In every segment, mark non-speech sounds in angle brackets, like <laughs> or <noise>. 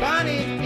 cause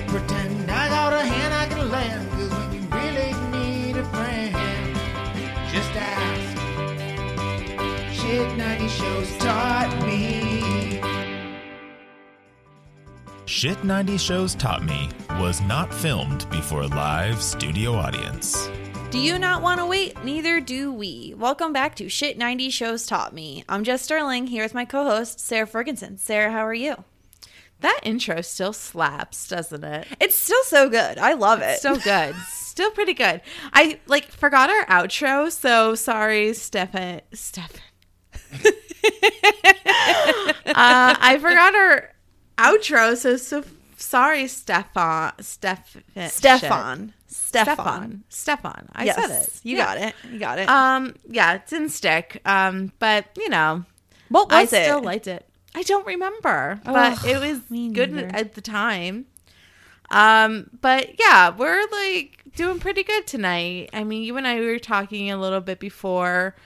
to pretend I got a hand I can lend, cause when you really need a friend, just ask. Shit 90 shows taught me. Shit 90 Shows Taught Me was not filmed before a live studio audience. Do you not want to wait? Neither do we. Welcome back to Shit 90 Shows Taught Me. I'm Jess Sterling. here with my co host, Sarah Ferguson. Sarah, how are you? That intro still slaps, doesn't it? It's still so good. I love it. So good. <laughs> still pretty good. I like forgot our outro, so sorry, Stefan. Stefan. <laughs> uh, I forgot our outro, so so sorry, Stefan. Stefan. Stefan. Stefan. Stefan. I yes. said it. You Yeah. got it. You got it. Um. Yeah, it didn't stick. Um. But you know, what I was it? still liked it. I don't remember, but Ugh, it was good neither. at the time. Um, but yeah, we're like doing pretty good tonight. I mean, you and I were talking a little bit before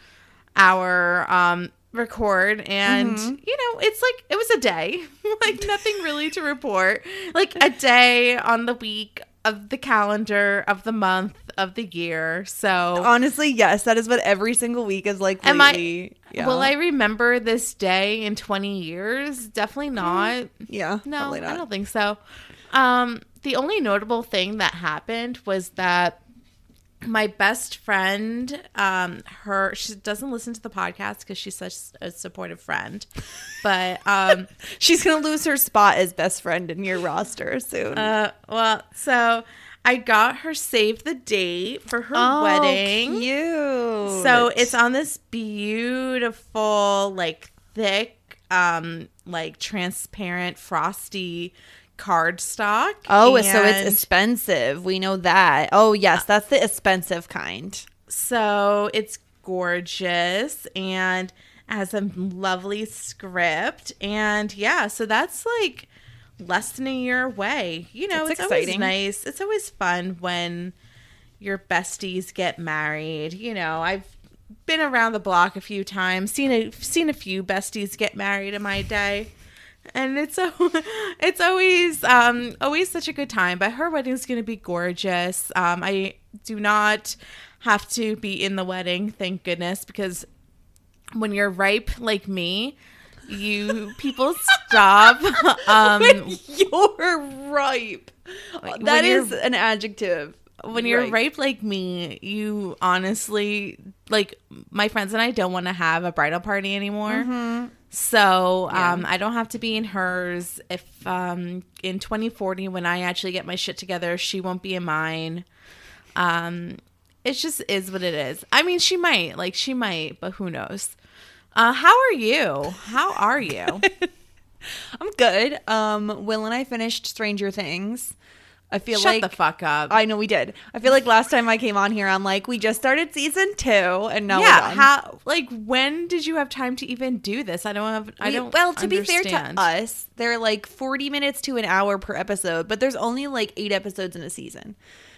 our um record and Mm-hmm. you know it's like it was a day <laughs> like <laughs> nothing really to report like a day on the week of the calendar of the month of the year so Honestly, yes. That is what every single week is like Am I- lately. Yeah. will i remember this day in 20 years definitely not Yeah. No, probably I don't think so. Um, the only notable thing that happened was that my best friend, um, her she doesn't listen to the podcast because she's such a supportive friend, but um, <laughs> She's going to lose her spot as best friend in your roster soon. uh, well, so I got her save the date for her Oh, wedding. Cute. So it's on this beautiful, like thick, um, like transparent, frosty cardstock. Oh, so it's expensive. We know that. Oh, yes, that's the expensive kind. So it's gorgeous and has a lovely script. And yeah, so that's like less than a year away. You know, That's it's always nice. It's always fun when your besties get married. You know, I've been around the block a few times, seen a seen a few besties get married in my day. And it's <laughs> so it's always um always such a good time. But her wedding's gonna be gorgeous. Um I do not have to be in the wedding, thank goodness, because when you're ripe like me, you people stop <laughs> um You're ripe. when That you're- an adjective. when you're Ripe. ripe like me, you honestly like my friends and I don't want to have a bridal party anymore. So um, I don't have to be in hers. If um, in 2040, when I actually get my shit together, she won't be in mine. Um, it just is what it is. I mean, she might, like, she might, but who knows? Uh, how are you? How are you? <laughs> I'm good. Um, Will and I finished Stranger Things. I feel Shut like the fuck up. I know we did. I feel like last time I came on here, I'm like, we just started season two, and now yeah, we're done. how? Like, when did you have time to even do this? I don't have. I We- don't. well, to be fair to us, they're like 40 minutes to an hour per episode, but there's only like eight episodes in a season.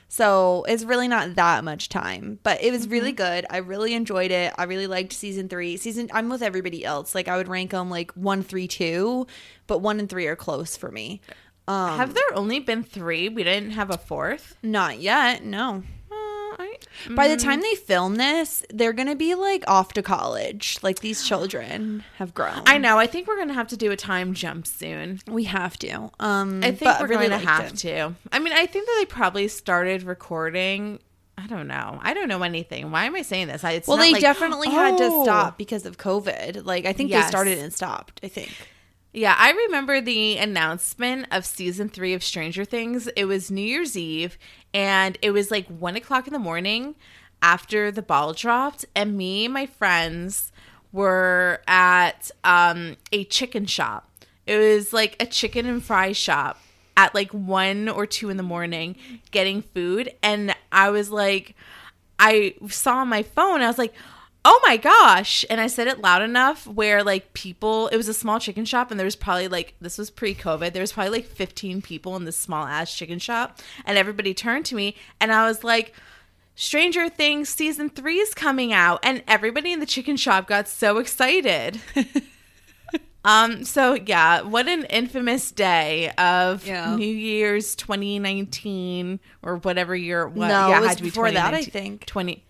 So it's really not that much time, but it was really Mm-hmm. good. I really enjoyed it. I really liked season three. Season, I'm with everybody else. Like I would rank them like one, three, two, but one and three are close for me. Um, have there only been three? We didn't have a fourth. not yet. No. I, By the time they film this, they're gonna be like off to college. Like these children have grown. I know. I think we're gonna have to do a time jump soon. we have to. Um, I think but we're really going to have it. to. I mean, I think that they probably started recording. I don't know. I don't know anything. Why am I saying this? I, it's Well, they like, definitely had to "Oh." stop because of COVID. Like I think they started and stopped. I think. Yeah, I remember the announcement of season three of Stranger Things. It was New Year's Eve, and it was like one o'clock in the morning after the ball dropped, and me and my friends were at um, a chicken shop. It was like a chicken and fry shop at like one or two in the morning getting food, and I was like, I saw my phone, I was like, oh my gosh. And I said it loud enough where like people, it was a small chicken shop and there was probably like, this was pre COVID, there was probably like 15 people in this small ass chicken shop. And everybody turned to me and I was like, Stranger Things season three is coming out. And everybody in the chicken shop got so excited. <laughs> Um. So yeah, what an infamous day of Yeah. New Year's 2019 or whatever year. it was No, yeah, it was had to be before that, I 2019 think. 20.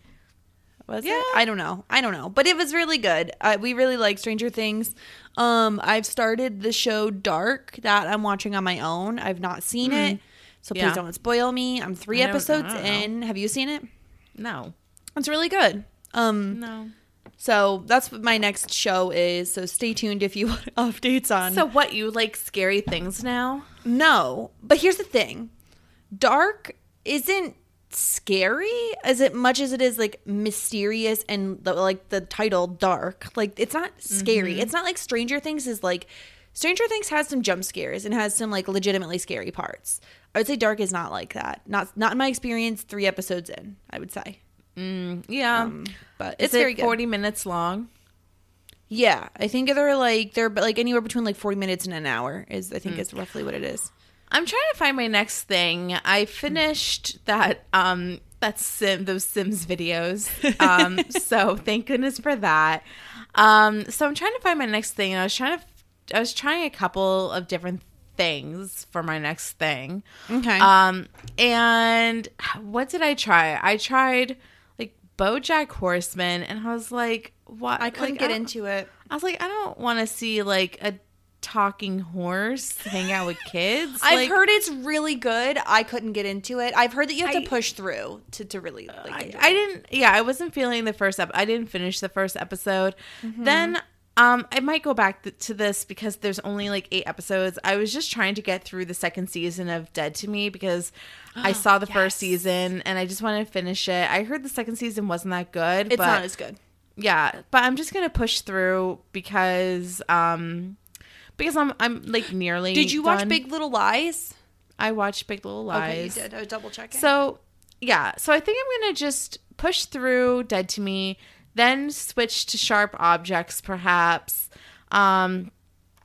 Was Yeah. it? I don't know. I don't know. But it was really good. Uh, we really like Stranger Things. Um, I've started the show Dark that I'm watching on my own. I've not seen it, so please. Yeah. don't spoil me. I'm three I don't- I episodes in. Have you seen it? No, It's really good. Um, no. so that's what my next show is. So stay tuned if you <laughs> want updates on. So what? You like scary things now? No, but here's the thing Dark isn't scary as it much as it is like mysterious and the, like the title dark. Like it's not scary. Mm-hmm. it's not like stranger things is like stranger things has some jump scares and has some like legitimately scary parts. I would say dark is not like that. Not not in my experience three episodes in i would say. Yeah, but is it's very it good. 40 minutes long? yeah. I think they're like they're like anywhere between like 40 minutes and an hour is i think Mm. is roughly what it is I'm trying to find my next thing. I finished that um that sim those Sims videos. Um <laughs> so thank goodness for that. Um so I'm trying to find my next thing and I was trying to I was trying a couple of different things for my next thing. okay Um and what did I try? I tried like BoJack Horseman and I was like what i couldn't like, get into it I was like I don't want to see like a talking horse hang out with kids. I've Like, heard it's really good. I couldn't get into it. I've heard that you have I- to push through to, to really like I, I didn't yeah i wasn't feeling the first ep- i didn't finish the first episode Mm-hmm. then um i might go back th- to this because there's only like eight episodes i was just trying to get through the second season of dead to me because <gasps> i saw the first season and i just wanted to finish it i heard the second season wasn't that good It's but not as good. yeah but i'm just gonna push through because um because i'm i'm like nearly Did you watch. Big Little Lies? i watched big little lies Okay, you did. I was double checking. so, yeah. So I think I'm going to just push through Dead to Me, then switch to Sharp Objects, perhaps. Um,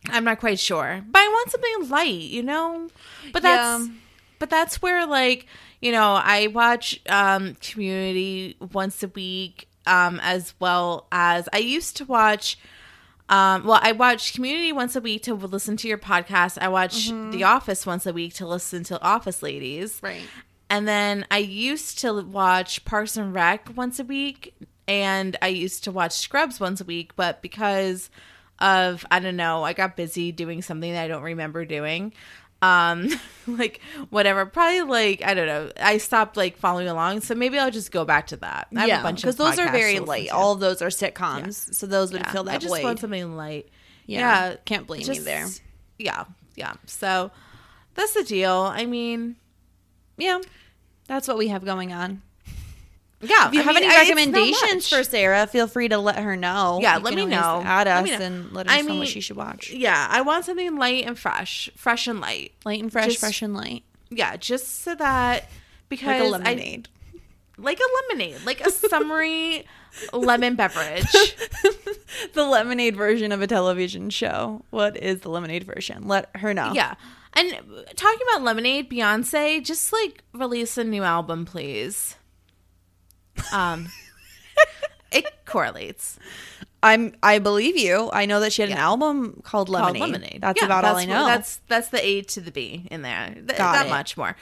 I'm not quite sure, but I want something light, you know. But that's Yeah. but that's where like you know I watch um, Community once a week, um, as well as I used to watch. Um, well, I watch Community once a week to listen to your podcast. I watch The Office once a week to listen to Office Ladies. right. And then I used to watch Parks and Rec once a week, and I used to watch Scrubs once a week. But because of I don't know, I got busy doing something that I don't remember doing. Um, <laughs> like whatever, probably like I don't know. I stopped like following along, so maybe I'll just go back to that. I yeah, because those are very light. to. All of those are sitcoms, so those would Yeah. fill that I just want something light. yeah, Yeah, can't blame you there. Yeah, yeah. So that's the deal. I mean, Yeah, that's what we have going on. Yeah. If you I have mean, any I- it's not recommendations for. Sarah, feel free to let her know. Yeah, You let can me always know. Add Let us me know. and let us I know mean, what she should watch. Yeah, I want something light and fresh, fresh and light. Light and fresh, Just- fresh and light, Yeah, just so that because like a I- lemonade. like a lemonade, like a summery <laughs> lemon beverage. <laughs> the lemonade version of a television show. What is the lemonade version? Let her know. Yeah. And talking about lemonade, Beyonce, just like release a new album, please. Um, it correlates. I'm. I believe you. I know that she had an album called Lemonade. Called lemonade. That's Yeah, about all I what- know. That's that's the A to the B in there. Th- that it. much more.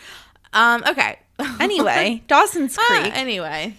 Um, okay. <laughs> Anyway, Dawson's Ah, Creek. anyway,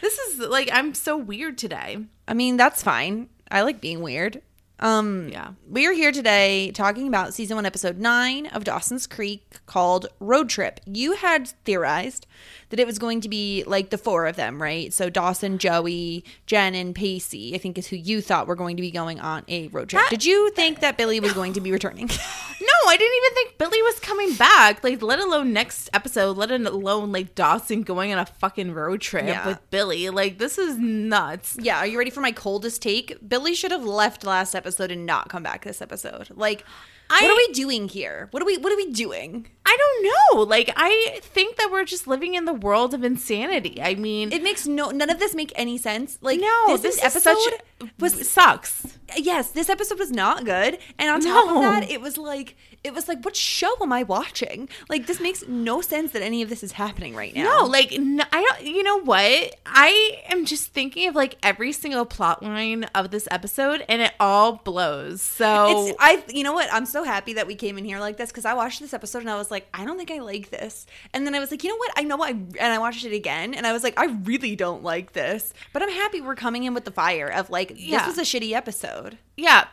this is like I'm so weird today. I mean, that's fine. I like being weird. Um, Yeah. We are here today talking about season one, episode nine of Dawson's Creek called Road Trip. You had theorized that it was going to be like the four of them, right? So Dawson, Joey, Jen, and Pacey, I think is who you thought were going to be going on a road trip. That- Did you think that Billy was going to be returning? <laughs> No, I didn't even think Billy was coming back. Like, let alone next episode. Let alone like Dawson going on a fucking road trip Yeah. with Billy. Like, this is nuts. yeah, are you ready for my coldest take? Billy should have left last episode and not come back this episode. Like, I- what are we doing here? What are we what are we doing? I don't know. Like, I think that we're just living in the world of insanity. I mean, It makes no none of this make any sense. Like no, this, this, is is episode such was sucks. yes, this episode was not good. And on top No. of that, it was like it was like what show am I watching? Like this makes no sense that any of this is happening right now. No, like n- I don't. You know what? I am just thinking of like every single plot line of this episode, and it all blows. So It's I you know what? I'm so happy that we came in here like this because I watched this episode and I was like, I don't think I like this. And then I was like, you know what? I know I and I watched it again and I was like, I really don't like this. But I'm happy we're coming in with the fire of like this Yeah. was a shitty episode. Yeah,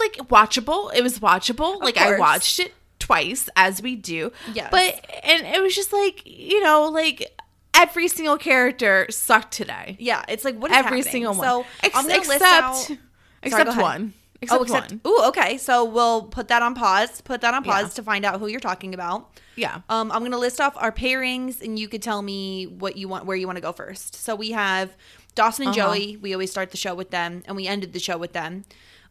like watchable. It was watchable. like I watched it twice, as we do. Yeah. but and it was just like you know, like every single character sucked today. Yeah, it's like what is every happening? single one. So Ex- I'm gonna except list out. except one. Except, oh, except one. ooh, okay. So we'll put that on pause. Put that on pause Yeah. to find out who you're talking about. Yeah. Um, I'm gonna list off our pairings, and you could tell me what you want, where you want to go first. So we have Dawson and Uh-huh. Joey. We always start the show with them, and we ended the show with them.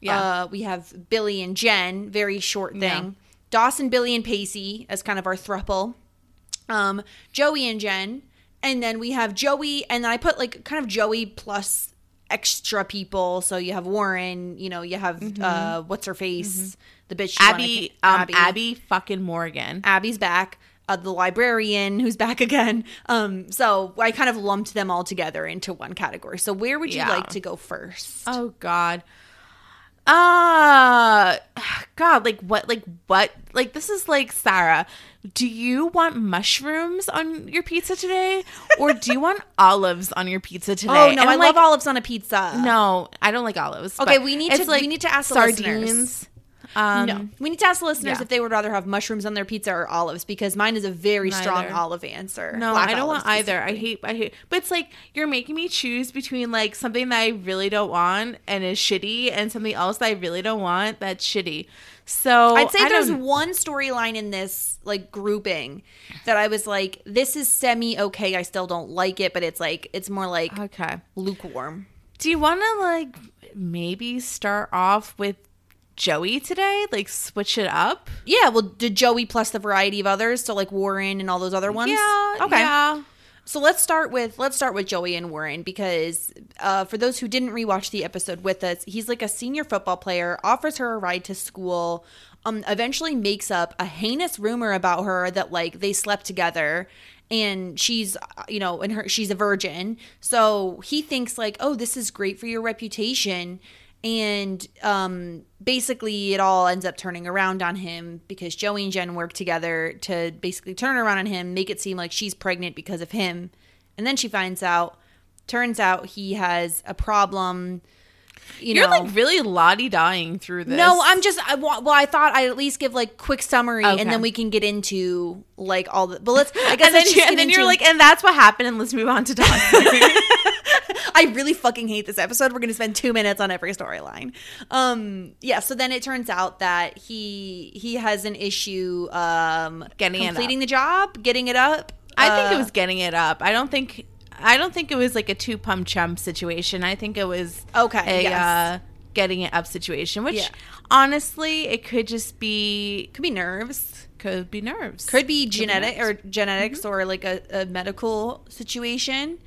Yeah. Uh, we have Billy and Jen. Very short thing. Yeah. Dawson, Billy, and Pacey as kind of our thruple. Um, Joey and Jen, and then we have Joey, and then I put like kind of Joey plus extra people. So you have Warren. You know, you have uh, what's her face, the bitch. she wanted- Mm-hmm. Abby, um, Abby, fucking Morgan. Abby's back. Uh, the librarian who's back <laughs> again. Um, so I kind of lumped them all together into one category. So where would you Yeah. like to go first? Oh God. Uh <sighs> God, like what like what like this is like Sarah. Do you want mushrooms on your pizza today? Or do you want <laughs> olives on your pizza today? oh no, And I I'm love olives on a pizza. No, I don't like olives. Okay, we need to- we need to ask listeners. Um, no. We need to ask the listeners yeah. if they would rather have mushrooms on their pizza or olives because mine is a very strong olive answer. No, Black I don't want either. I hate I hate but it's like you're making me choose between like something that I really don't want and is shitty and something else that I really don't want that's shitty. So I'd say I there's don't- one storyline in this like grouping that I was like, this is semi okay. I still don't like it, but it's like it's more like Okay. lukewarm. Do you want to like maybe start off with Joey today? Like switch it up? Yeah, well, did Joey plus the variety of others, so like Warren and all those other ones? Yeah. Okay. Yeah. So let's start with let's start with Joey and Warren because uh, for those who didn't rewatch the episode with us, he's like a senior football player, offers her a ride to school, um, eventually makes up a heinous rumor about her that like they slept together and she's uh, you know and her she's a virgin so he thinks like oh this is great for your reputation and um basically it all ends up turning around on him because Joey and Jen work together to basically turn around on him, make it seem like she's pregnant because of him. And then she finds out turns out he has a problem you You're know like really lottie dying through this. no, I'm just I, well. I thought I'd at least give like quick summary, Okay. and then we can get into like all the. But let's. I <laughs> guess And then, you, and then you're like, and that's what happened, and let's move on to Dawson. <laughs> <laughs> I really fucking hate this episode. We're gonna spend two minutes on every storyline. Um, yeah. So then it turns out that he he has an issue um Getting completing the job, getting it up. I think Uh, it was getting it up. I don't think I don't think it was like a two pump chump situation. I think it was Okay, a yes. uh, getting it up situation. Which Yeah. honestly, it could just be could be nerves. could be nerves. Could be genetic or genetics or like a, a medical situation.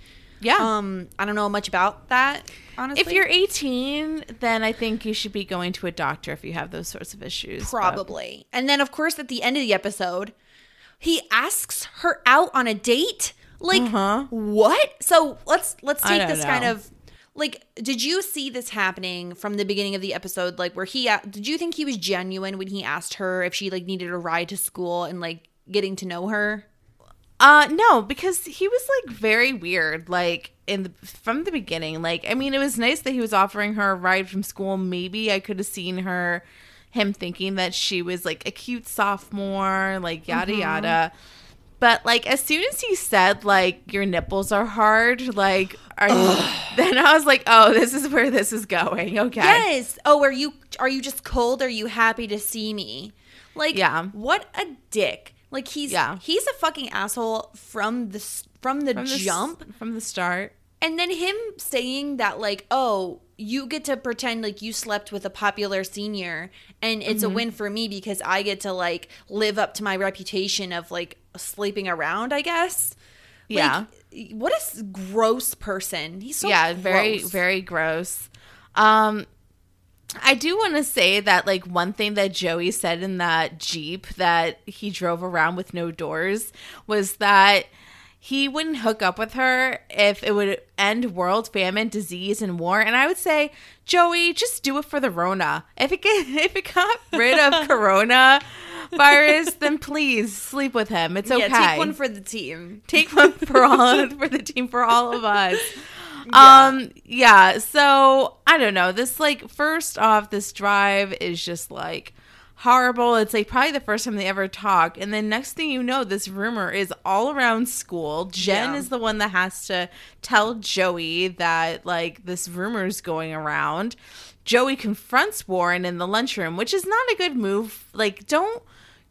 Yeah. Um, I don't know much about that. Honestly, if you're 18, then I think you should be going to a doctor if you have those sorts of issues. but- Probably. And then, of course, at the end of the episode, he asks her out on a date. Like Uh-huh. what? So let's let's take this kind of like. Did you see this happening from the beginning of the episode? Like where he did you think he was genuine when he asked her if she like needed a ride to school and like getting to know her? Uh no, because he was like very weird like in the from the beginning. Like I mean, it was nice that he was offering her a ride from school. Maybe I could have seen her him thinking that she was like a cute sophomore, like yada yada. But like as soon as he said like your nipples are hard, like are you, <laughs> then I was like, "Oh, this is where this is going." <laughs> Okay. Yes. Oh, are you are you just cold? Are you happy to see me? Like, Yeah. What a dick. Like he's Yeah. he's a fucking asshole from the from the From the jump. from the start. And then him saying that, like, oh, you get to pretend like you slept with a popular senior, and it's Mm-hmm. a win for me because I get to like live up to my reputation of like sleeping around. I guess. Yeah. Like, what a gross person. He's so yeah, very gross. very gross. Um I do want to say that like one thing that Joey said in that Jeep that he drove around with no doors was that he wouldn't hook up with her if it would end world famine, disease, and war. And I would say, Joey, just do it for the Rona. If it get, <laughs> if it got rid of <laughs> Corona virus, then please sleep with him. It's okay. Yeah, take one for the team. take one for all <laughs> for the team for all of us. Um yeah, so I don't know. This like first off this drive is just like horrible. It's like probably the first time they ever talk. And then next thing you know, this rumor is all around school. Jen Yeah. is the one that has to tell Joey that like this rumor is going around. Joey confronts Warren in the lunchroom, which is not a good move. Like don't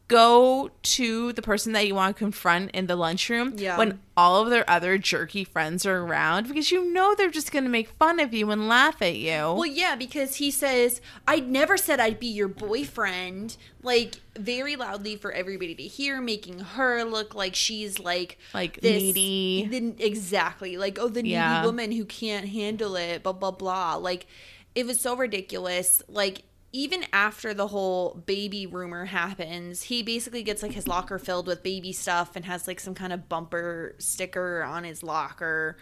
go to the person that you want to confront in the lunchroom Yeah. when all of their other jerky friends are around because you know they're just going to make fun of you and laugh at you. Well, yeah, because he says, I never said I'd be your boyfriend. Like, very loudly for everybody to hear, making her look like she's like, Like, needy. the- exactly. Like, oh, the needy Yeah. woman who can't handle it, blah, blah, blah. Like, it was so ridiculous. Like, even after the whole baby rumor happens, he basically gets like his locker filled with baby stuff and has like some kind of bumper sticker on his locker.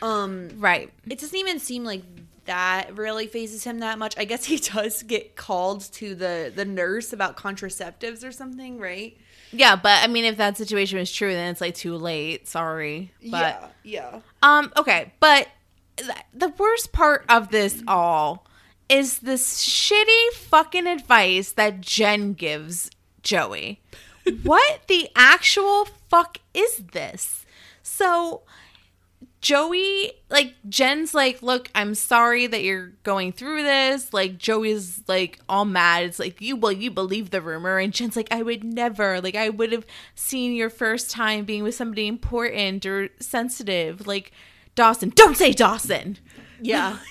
Um, right. it doesn't even seem like that really phases him that much. I guess he <laughs> does get called to the the nurse about contraceptives or something, right? Yeah, but I mean if that situation was true then it's like too late. Sorry. But yeah. um okay, but th- the worst part of this all is this shitty fucking advice that Jen gives Joey. what the actual fuck is this? So Joey, like Jen's like, look, I'm sorry that you're going through this. Like Joey's like all mad. It's like you well, you believe the rumor? And Jen's like, I would never. Like I would have seen your first time being with somebody important or sensitive. Like Dawson. Don't say Dawson. Yeah. <laughs>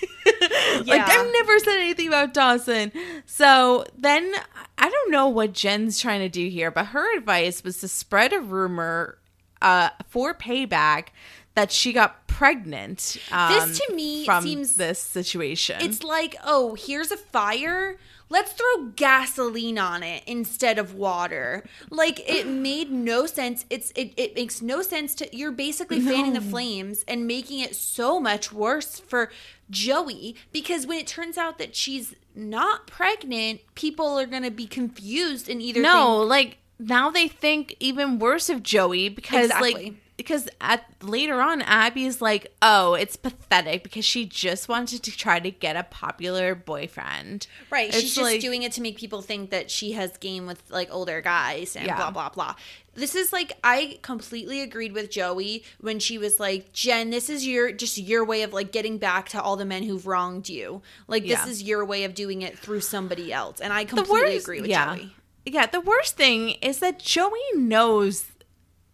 Like I've never said anything about Dawson. So then I don't know what Jen's trying to do here, but her advice was to spread a rumor uh, for payback that she got pregnant. Um, This to me seems- this situation. It's like, oh, here's a fire. Let's throw gasoline on it instead of water. Like it <sighs> made no sense. It's it, it makes no sense to you're basically fanning the flames and making it so much worse for Joey because when it turns out that she's not pregnant, people are gonna be confused and either no, think, like now they think even worse of Joey because Exactly. like because at later on Abby's like, "Oh, it's pathetic because she just wanted to try to get a popular boyfriend." Right. It's She's just like- doing it to make people think that she has game with like older guys and Yeah. blah blah blah. This is like I completely agreed with Joey when she was like, "Jen, this is your just your way of like getting back to all the men who've wronged you. Like Yeah. this is your way of doing it through somebody else." And I completely agree with yeah. Joey. Yeah, the worst thing is that Joey knows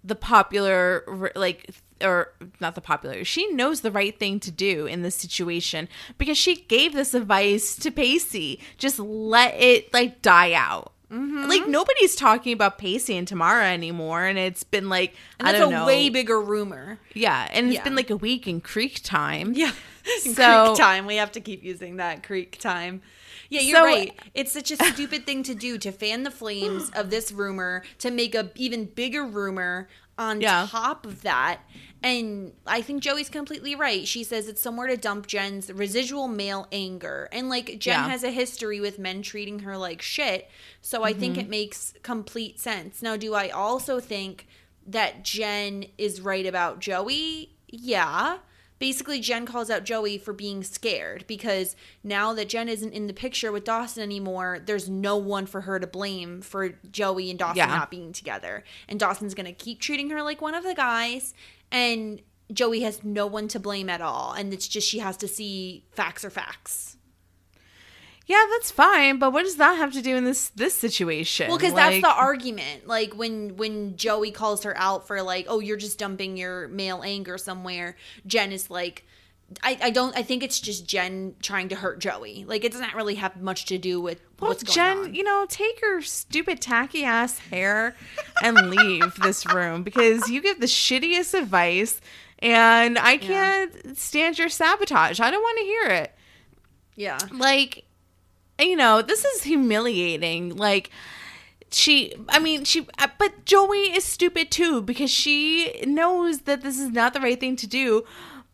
the popular like or not the popular. She knows the right thing to do in this situation because she gave this advice to Pacey. Just let it like die out. Mm-hmm. Like nobody's talking about Pacey and Tamara anymore, and it's been like And I that's don't a know. way bigger rumor. yeah, and it's been like a week in Creek time. Yeah. <laughs> So- creek time. We have to keep using that creek time. Yeah, you're So- right. It's such a stupid thing to do to fan the flames <gasps> of this rumor to make a even bigger rumor on Yeah. top of that. And I think Joey's completely right. She says it's somewhere to dump Jen's residual male anger. And like Jen Yeah. has a history with men treating her like shit. So I Mm-hmm. think it makes complete sense. Now, do I also think that Jen is right about Joey. Yeah. Basically, Jen calls out Joey for being scared because now that Jen isn't in the picture with Dawson anymore, there's no one for her to blame for Joey and Dawson Yeah. not being together. And Dawson's going to keep treating her like one of the guys. And Joey has no one to blame at all. And it's just she has to see facts are facts. Yeah, that's fine, but what does that have to do in this this situation? Well, because that's the argument. Like when when Joey calls her out for like, oh, you're just dumping your male anger somewhere. Jen is like, I, I don't. I think it's just Jen trying to hurt Joey. Like it doesn't really have much to do with Well, what's going Jen, on. you know, take your stupid tacky ass hair and leave <laughs> this room because you give the shittiest advice, and I can't stand your sabotage. I don't want to hear it. yeah, Like, you know, this is humiliating. Like, she, I mean, she, uh, but Joey is stupid too because she knows that this is not the right thing to do,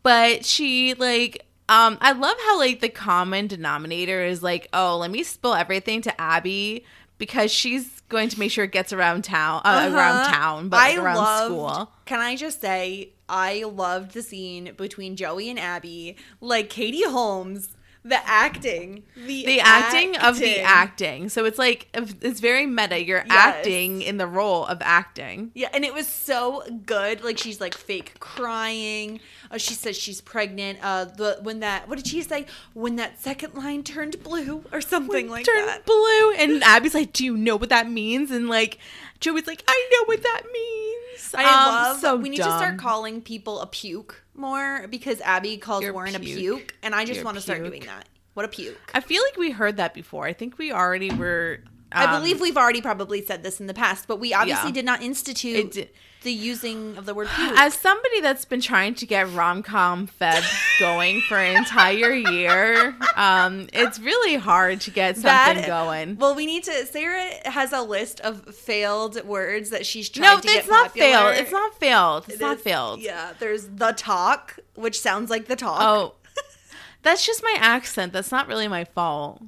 but she, like, um, I love how, like, the common denominator is like, oh, let me spill everything to Abby because she's going to make sure it gets around town, uh, around town, but like, around loved- school. Can I just say I loved the scene between Joey and Abby. Like Katie Holmes, the acting, the the acting, of the acting. acting. So it's like it's very meta. You're Yes. acting in the role of acting. Yeah, and it was so good. Like she's like fake crying. Uh, she says she's pregnant. Uh, the when that what did she say? When that second line turned blue or something like Turned that. blue, and Abby's like, "Do you know what that means?" And like Joey's like, "I know what that means." I Um, love. So we need to start calling people a puke more because Abby calls You're Warren a puke. puke, and I just You're want to start doing that. What a puke! I feel like we heard that before. I think we already were. I um, believe we've already probably said this in the past, but we obviously Yeah. did not institute did- the using of the word <sighs> puke. As somebody that's been trying to get rom com Feb <laughs> going for an entire year, um, it's really hard to get something That- going. Well, we need to. Sarah has a list of failed words that she's tried No, to get popular. No, it's not failed. It's not failed. It's It not is- failed. Yeah, there's the talk, which sounds like the talk. Oh, <laughs> that's just my accent. That's not really my fault.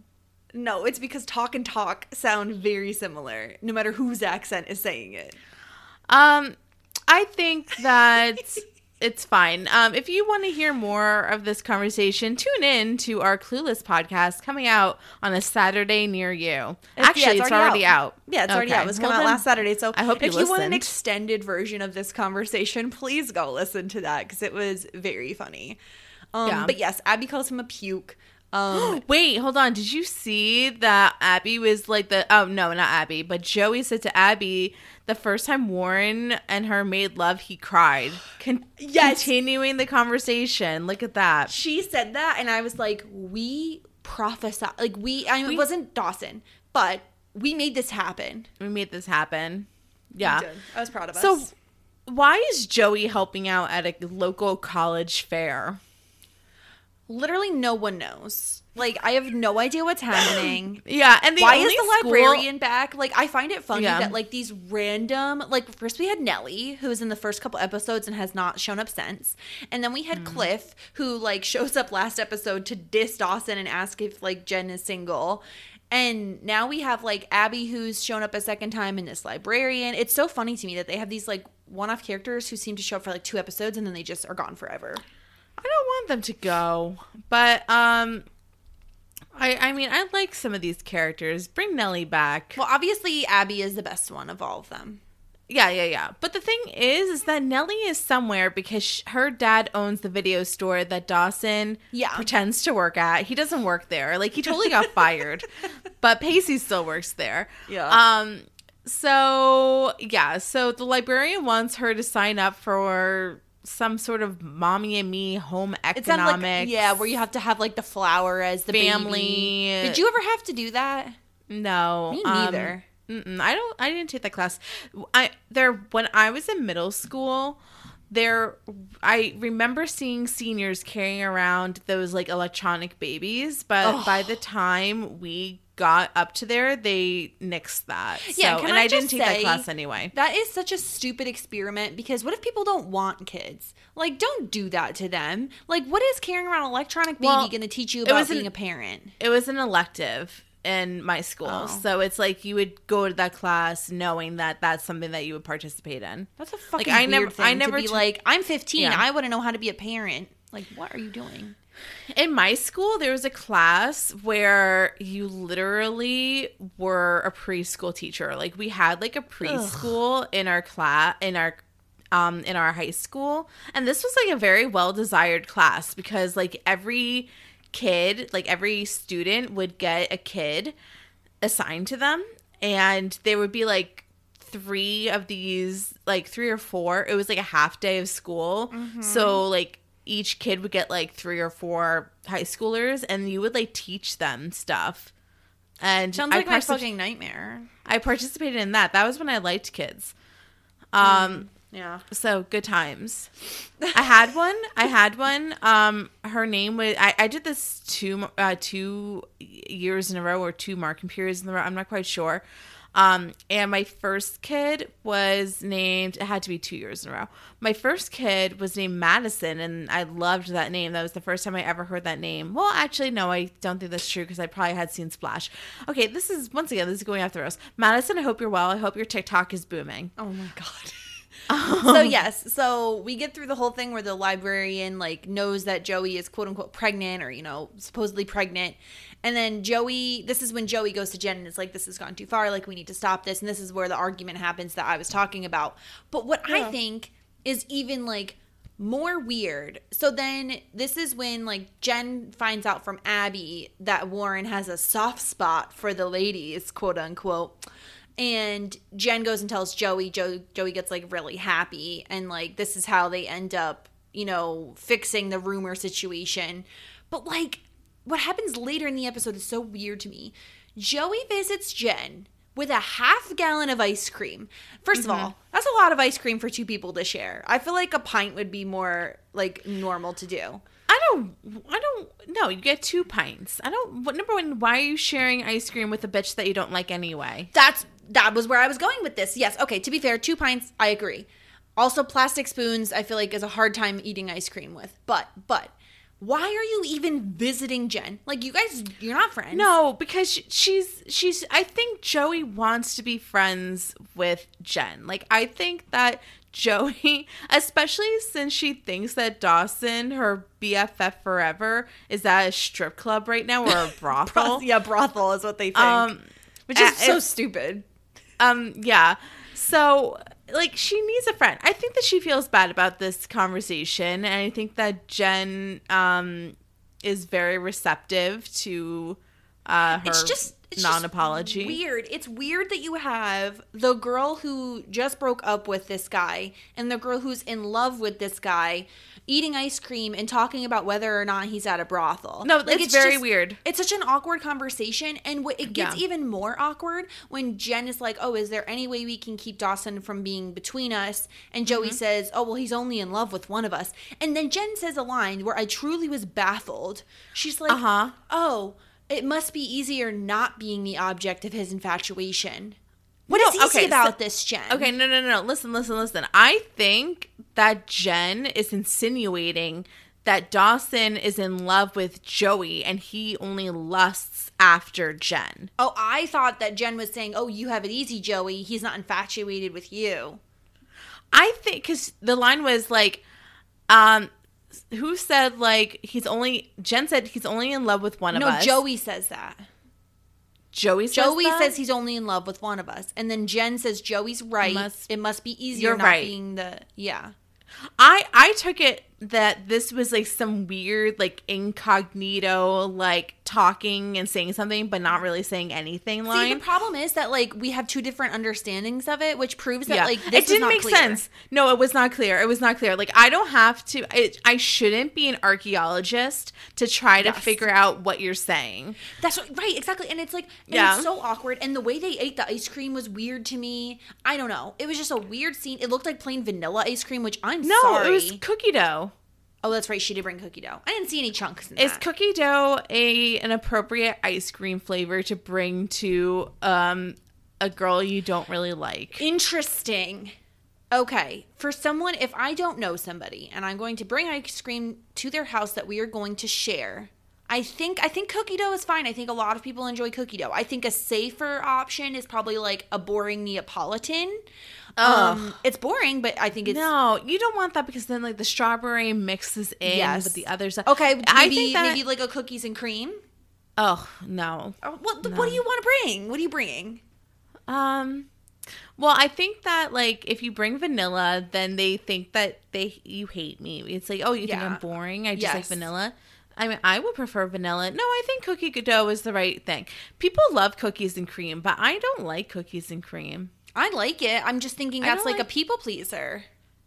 No, it's because talk and talk sound very similar, no matter whose accent is saying it. Um, I think that <laughs> it's fine. Um, if you want to hear more of this conversation, tune in to our Clueless podcast coming out on a Saturday near you. Actually, it's, already, out. Yeah, it's already out. It was Well, coming out last Saturday. So I hope you if you want an extended version of this conversation, <laughs> please go listen to that because it was very funny. Um, Yeah. But yes, Abby calls him a puke. Um, <gasps> Wait, hold on. Did you see that Abby was like the oh no, not Abby, but Joey said to Abby the first time Warren and her made love, he cried. Con- Yes. Continuing the conversation. Look at that. she said that, and I was like, we prophesy. Like, we, I mean, We- it wasn't Dawson, but we made this happen. We made this happen. Yeah. We did. I was proud of So us. So, why is Joey helping out at a local college fair? Literally, no one knows. Like, I have no idea what's <coughs> happening. Yeah, and the Why is the school- librarian back? Like, I find it funny Yeah. that like these random, like first we had Nellie, who was in the first couple episodes and has not shown up since, and then we had Hmm. Cliff, who like <laughs> shows up last episode to diss Dawson and ask if like Jen is single. And now we have like Abby who's shown up a second time in this librarian. It's so funny to me that they have these like one-off characters who seem to show up for like two episodes and then they just are gone forever. I don't want them to go, but um, I I mean I like some of these characters. Bring Nellie back. Well, obviously Abby is the best one of all of them. Yeah, yeah, yeah. But the thing is, is that Nellie is somewhere because sh- her dad owns the video store that Dawson Yeah. pretends to work at. He doesn't work there. Like he totally got fired, <laughs> but Pacey still works there. Yeah. Um. So yeah. So the librarian wants her to sign up for some sort of mommy and me home It like economics. yeah, where you have to have like the flower as the Family. baby. Did you ever have to do that? No, Me um, neither. mm-mm, I don't. I didn't take that class. I there when I was in middle school. There, I remember seeing seniors carrying around those like electronic babies, but by the time we got up to there, they nixed that. Yeah, so, and I I, didn't take that class anyway. That is such a stupid experiment because what if people don't want kids? Like, don't do that to them. Like, what is carrying around an electronic baby Well, going to teach you about was an- being a parent? It was an elective. in my school. Oh. So it's like you would go to that class knowing that that's something that you would participate in. That's a fucking I weird never- thing I never to be t- like, I'm 15. Yeah. I want to know how to be a parent. Like, what are you doing? In my school, there was a class where you literally were a preschool teacher. Like we had like a preschool in our class in our um in our high school, and this was like a very well desired class because like every kid, like every student would get a kid assigned to them, and there would be like three of these like three or four. It was like a half day of school. Mm-hmm. so like each kid would get like three or four high schoolers and you would like teach them stuff. And Sounds I like my fucking nightmare. I participated in that. That was when i liked kids. Um Yeah. so good times. I had one. I had one. Um her name was i, I did this two uh two years in a row or two marking periods in a row. I'm not quite sure um and my first kid was named it had to be two years in a row. My first kid was named madison and i loved that name. That was the first time i ever heard that name. Well actually no i don't think that's true because i probably had seen splash. Okay this is once again this is going off the rails. Madison i hope you're well. I hope your tiktok is booming. Oh my god. <laughs> so um, yes, so we get through the whole thing where the librarian like knows that Joey is quote unquote pregnant or you know supposedly pregnant, and then Joey. This is when Joey goes to Jen and is like, "This has gone too far. Like we need to stop this." And this is where the argument happens that I was talking about. But what I think is even like more weird. So then this is when like Jen finds out from Abby that Warren has a soft spot for the ladies, quote unquote. And Jen goes and tells Joey. Joe, Joey gets like really happy, and like this is how they end up, you know, fixing the rumor situation. But like, what happens later in the episode is so weird to me. Joey visits Jen with a half gallon of ice cream. 1st of mm-hmm. all, that's a lot of ice cream for two people to share. I feel like a pint would be more like normal to do. I don't. I don't. No, you get two pints. I don't. What, number one, why are you sharing ice cream with a bitch that you don't like anyway? That's that was where I was going with this. Yes, okay, to be fair, two pints, I agree. Also plastic spoons I feel like is a hard time eating ice cream with. But but why are you even visiting Jen? Like you guys you're not friends. No, because sh- she's she's. I think Joey wants to be friends with Jen. Like I think that Joey, <laughs> especially since she thinks that Dawson, her BFF forever, is at a strip club right now or a <laughs> brothel. Yeah, brothel is what they think. Um, which is uh, so stupid. Um, yeah. So, like, she needs a friend. I think that she feels bad about this conversation, and I think that Jen um is very receptive to uh her it's just it's just non-apology. weird. It's weird that you have the girl who just broke up with this guy and the girl who's in love with this guy eating ice cream and talking about whether or not he's at a brothel. No, like, it's very weird. It's such an awkward conversation, and it gets Yeah. even more awkward when Jen is like, "Oh, is there any way we can keep Dawson from being between us?" And Joey Mm-hmm. says, "Oh, well, he's only in love with one of us." And then Jen says a line where I truly was baffled. She's like, Uh-huh. "Oh." It must be easier not being the object of his infatuation. What No, is easy okay, so- about this, Jen? Okay, no, no, no, no. Listen, listen, listen. I think that Jen is insinuating that Dawson is in love with Joey and he only lusts after Jen. Oh, I thought that Jen was saying, "Oh, you have it easy, Joey. He's not infatuated with you." I think because the line was like, um, who said like he's only Jen said he's only in love with one No, of us. No, Joey says that. Joey. Says Joey that? says he's only in love with one of us, and then Jen says Joey's right. Must- it must be easier not right. being the yeah. I I took it that this was like some weird like incognito like talking and saying something but not really saying anything See, line. the problem is that like we have two different understandings of it, which proves that like this it didn't make clear. sense. No, it was not clear. It was not clear. Like I don't have to. I, I shouldn't be an archaeologist to try to Yes. figure out what you're saying. That's what, right, exactly. And it's like, and Yeah. it's so awkward. And the way they ate the ice cream was weird to me. I don't know. It was just a weird scene. It looked like plain vanilla ice cream, which I'm No, sorry. it was cookie dough. Oh, that's right. She did bring cookie dough. I didn't see any chunks in Is that. cookie dough a an appropriate ice cream flavor to bring to um a girl you don't really like? Interesting. Okay, for someone, if I don't know somebody and I'm going to bring ice cream to their house that we are going to share, I think I think cookie dough is fine. I think a lot of people enjoy cookie dough. I think a safer option is probably like a boring Neapolitan. Um, it's boring, but I think it's no, you don't want that because then like the strawberry mixes in Yes. with the other stuff. okay. Maybe, I think that, maybe like a cookies and cream. oh no. What? What do you want to bring? What are you bringing? Um well, I think that like if you bring vanilla, then they think that they you hate me. It's like, oh, you think I'm boring? I just like vanilla. I mean, I would prefer vanilla. No, I think cookie dough is the right thing. People love cookies and cream, but I don't like cookies and cream. I like it. I'm just thinking that's don't like, a people pleaser.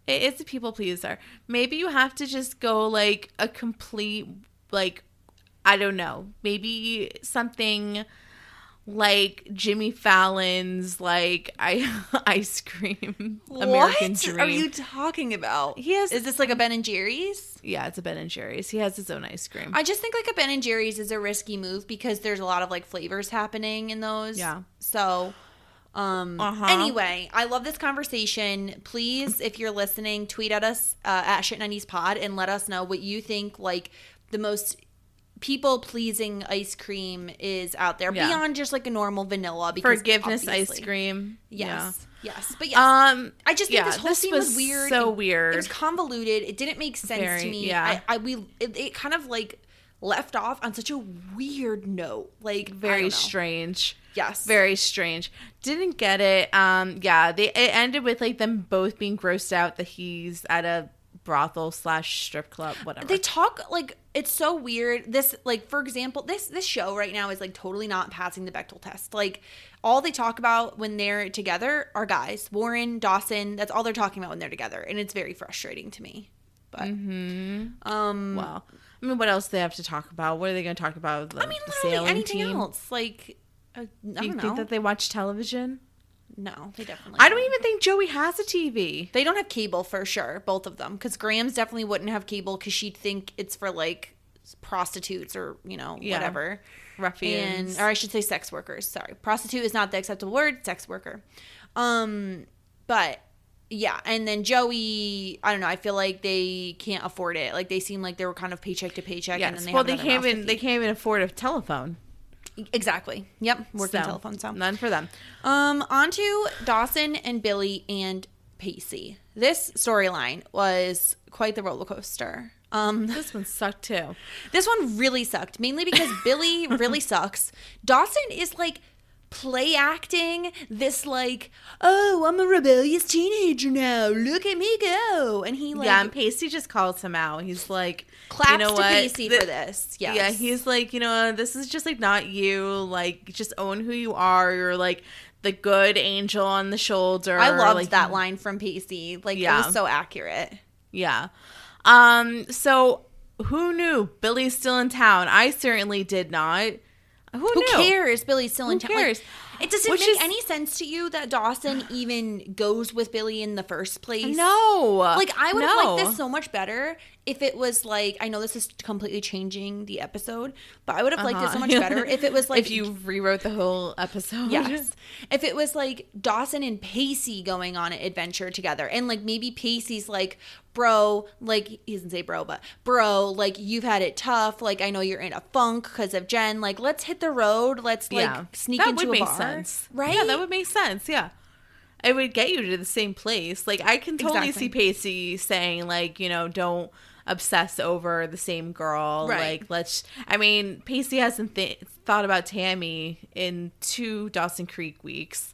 It's a people pleaser. Maybe you have to just go like a complete like I don't know. Maybe something like Jimmy Fallon's like I <laughs> ice cream American what Dream. are you talking about? He has- Is this like a Ben and Jerry's? yeah, it's a Ben and Jerry's. He has his own ice cream. I just think like a Ben and Jerry's is a risky move because there's a lot of like flavors happening in those. Yeah. So, um. Uh-huh. Anyway, I love this conversation. Please, if you're listening, tweet at us uh, at Shit Nineties Pod and let us know what you think. Like the most people pleasing ice cream is out there Yeah. beyond just like a normal vanilla. Because Forgiveness ice cream. Yes. Yes. But yes. Yeah. Um I just think yeah, this whole scene was, weird. So It- weird. It was convoluted. It didn't make sense Very, to me. yeah. I, I we it, it kind of like left off on such a weird note. Like very strange. Yes. Very strange. Didn't get it. Um yeah, they it ended with like them both being grossed out that he's at a brothel slash strip club, whatever. They talk like it's so weird. This like for example, this this show right now is like totally not passing the Bechdel test. Like all they talk about when they're together are guys. Warren, Dawson, that's all they're talking about when they're together. And it's very frustrating to me. But Mm-hmm. um well, I mean, what else do they have to talk about? What are they going to talk about? The, I mean literally anything team? else. Like uh, I Do don't you know. think that they watch television? No, they definitely. I don't even think Joey has a TV. They don't have cable for sure, both of them, because Grams definitely wouldn't have cable because she'd think it's for like prostitutes or you know Yeah. whatever. Ruffians. And or I should say sex workers. Sorry, prostitute is not the acceptable word. Sex worker. Um, but yeah, and then Joey, I don't know. I feel like they can't afford it. Like they seem like they were kind of paycheck to paycheck. and yes. then they well, they can't even they can't even afford a telephone. Exactly. Yep, working So, telephone. So none for them. Um, on to Dawson and Billy and Pacey. This storyline was quite the roller coaster. Um, <laughs> This one sucked too. this one really sucked, mainly because Billy really <laughs> sucks. Dawson is like play acting this like, oh, I'm a rebellious teenager now. Look at me go, and he like yeah, and Pacey just calls him out. He's like, claps you know to what? Pacey Th- for this. Yes. Yeah, he's like, you know, this is just like not you. Like, just own who you are. You're like the good angel on the shoulder. I loved like, that line from Pacey. Like it Yeah. was so accurate. Yeah. Um. So who knew Billy's still in town? I certainly did not. Who, Who cares? Billy's still in Who town. Like, it doesn't Which make is- any sense to you that Dawson even goes with Billy in the first place. No. Like I would have no. liked this so much better if it was like I know this is completely changing the episode, but I would have liked it so Uh-huh. much better <laughs> if it was like if you rewrote the whole episode. Yes. <laughs> If it was like Dawson and Pacey going on an adventure together, and like maybe Pacey's like, bro, like he doesn't say bro, but bro, like you've had it tough. Like I know you're in a funk because of Jen. Like let's hit the road. Let's like yeah. sneak that into would a make bar. sense, right? Yeah, that would make sense. Yeah, it would get you to the same place. Like I can totally Exactly. see Pacey saying, like, you know, don't obsess over the same girl. Right. Like, let's. I mean, Pacey hasn't th- thought about Tammy in two Dawson Creek weeks.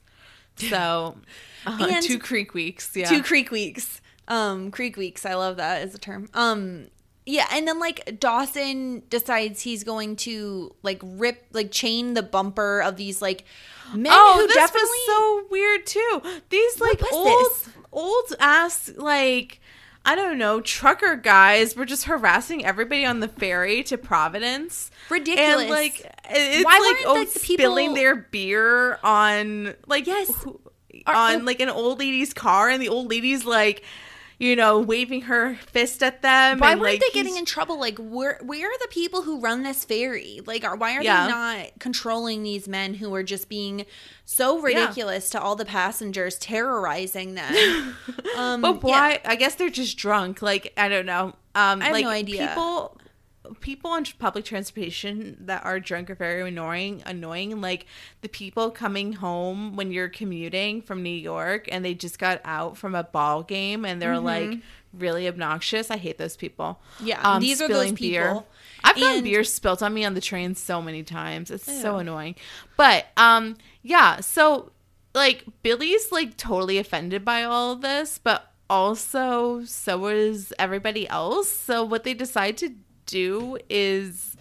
So, <laughs> uh, two Creek weeks. Yeah. Two Creek weeks. Um, Creek weeks. I love that as a term. Um, yeah, and then like Dawson decides he's going to like rip, like chain the bumper of these like men oh, who this definitely was so weird too. These like old, this? old ass like I don't know trucker guys were just harassing everybody on the ferry to Providence. Ridiculous. And like it's Why like oh, like, the people- spilling their beer on like Yes. who- on oh. like an old lady's car, and the old lady's like. You know, waving her fist at them. Why and, weren't like, they getting in trouble? Like, where where are the people who run this ferry? Like, are why are Yeah. they not controlling these men who are just being so ridiculous to all the passengers, terrorizing them? <laughs> um, But yeah. why? I guess they're just drunk. Like I don't know. Um, I have like no idea. People, people on public transportation that are drunk are very annoying. Annoying, like the people coming home when you're commuting from New York and they just got out from a ball game and they're like really obnoxious. I hate those people. Mm-hmm. Yeah, these are those people. I've gotten And- beer spilt on me on the train so many times. It's so annoying. But um yeah, so like Billy's like totally offended by all of this, but also so is everybody else. So what they decide to do is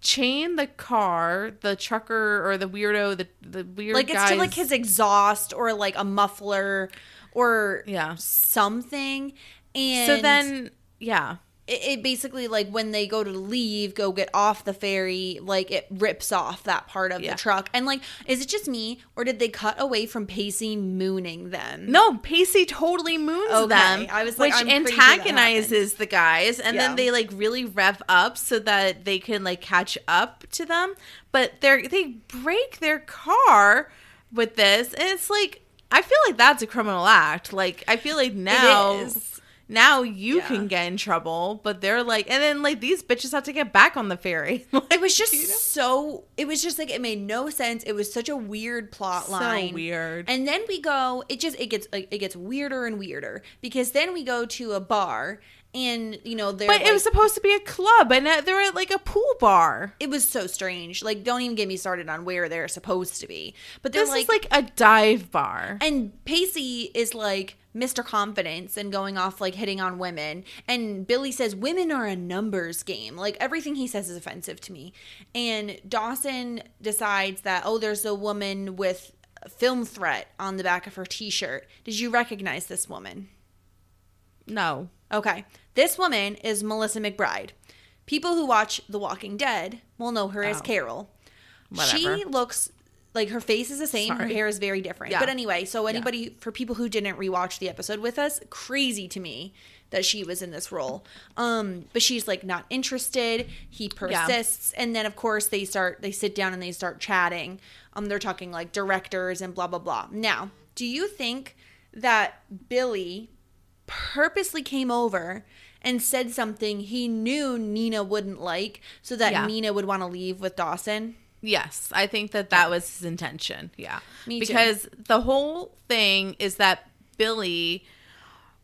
chain the car, the trucker or the weirdo, the the weird like it's to like his exhaust or like a muffler or Yeah. something. And So then yeah. It, it basically like when they go to leave, go get off the ferry, like it rips off that part of Yeah. the truck. And like, is it just me or did they cut away from Pacey mooning them? No, Pacey totally moons Okay. them, I was like, which I'm pretty sure that antagonizes the guys, and Yeah. then they like really rev up so that they can like catch up to them. But they they break their car with this, and it's like I feel like that's a criminal act. Like I feel like now. Now you Yeah. can get in trouble, but they're like, and then like these bitches have to get back on the ferry. <laughs> It was just so. It was just like it made no sense. It was such a weird plot line. So weird. And then we go. It just it gets like it gets weirder and weirder because then we go to a bar and you know they're. but it was supposed to be a club, and uh, they're at like a pool bar. It was so strange. Like, don't even get me started on where they're supposed to be. But This like, is like a dive bar. and Pacey is like Mr. Confidence and going off like hitting on women. And Billy says women are a numbers game. Like everything he says is offensive to me. And Dawson decides that oh, there's a woman with a film threat on the back of her T-shirt. Did you recognize this woman? no. Okay. This woman is Melissa McBride. People who watch The Walking Dead will know her as Oh. Carol. Whatever. She looks like her face is the same, her hair is very different. Yeah. But anyway, so anybody for people who didn't rewatch the episode with us, crazy to me that she was in this role. Um, but she's like not interested. He persists, and then of course they start they sit down and they start chatting. Um, they're talking like directors and blah blah blah. Now, do you think that Billy purposely came over and said something he knew Nina wouldn't like so that Yeah. Nina would want to leave with Dawson? Yes, I think that that was his intention. Yeah. Me too. because the whole thing is that Billy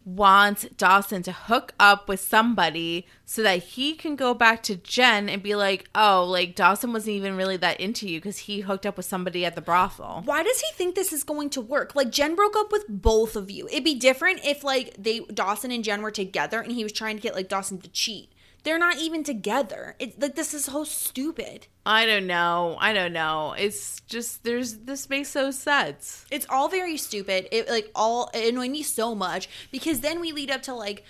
wants Dawson to hook up with somebody so that he can go back to Jen and be like, "Oh, like Dawson wasn't even really that into you because he hooked up with somebody at the brothel." Why does he think this is going to work? Like Jen broke up with both of you. It'd be different if like they Dawson and Jen were together and he was trying to get like Dawson to cheat. They're not even together. It's like this is so stupid. I don't know. I don't know. It's just there's this makes no sense. It's all very stupid. It like all it annoyed me so much because then we lead up to like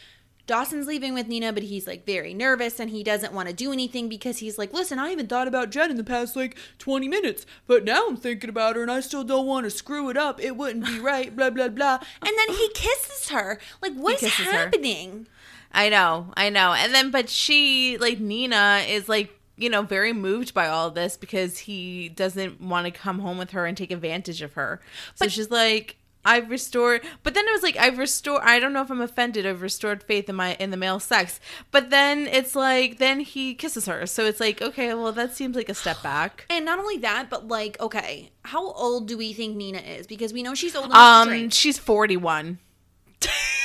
Dawson's leaving with Nina, but he's like very nervous and he doesn't want to do anything because he's like, listen, I haven't thought about Jen in the past like 20 minutes, but now I'm thinking about her and I still don't want to screw it up. It wouldn't be <sighs> right, blah, blah, blah. And then he kisses her. Like, what is happening? her. I know, I know. And then, but she, like, Nina is like, you know, very moved by all this because he doesn't want to come home with her and take advantage of her. So But- she's like, I've restored, but then it was like, I've restored, I don't know if I'm offended, I've restored faith in my, in the male sex. But then it's like, then he kisses her. So it's like, okay, well, that seems like a step back. <sighs> And not only that, but like, okay, how old do we think Nina is? Because we know she's old Um, she's 41. <laughs>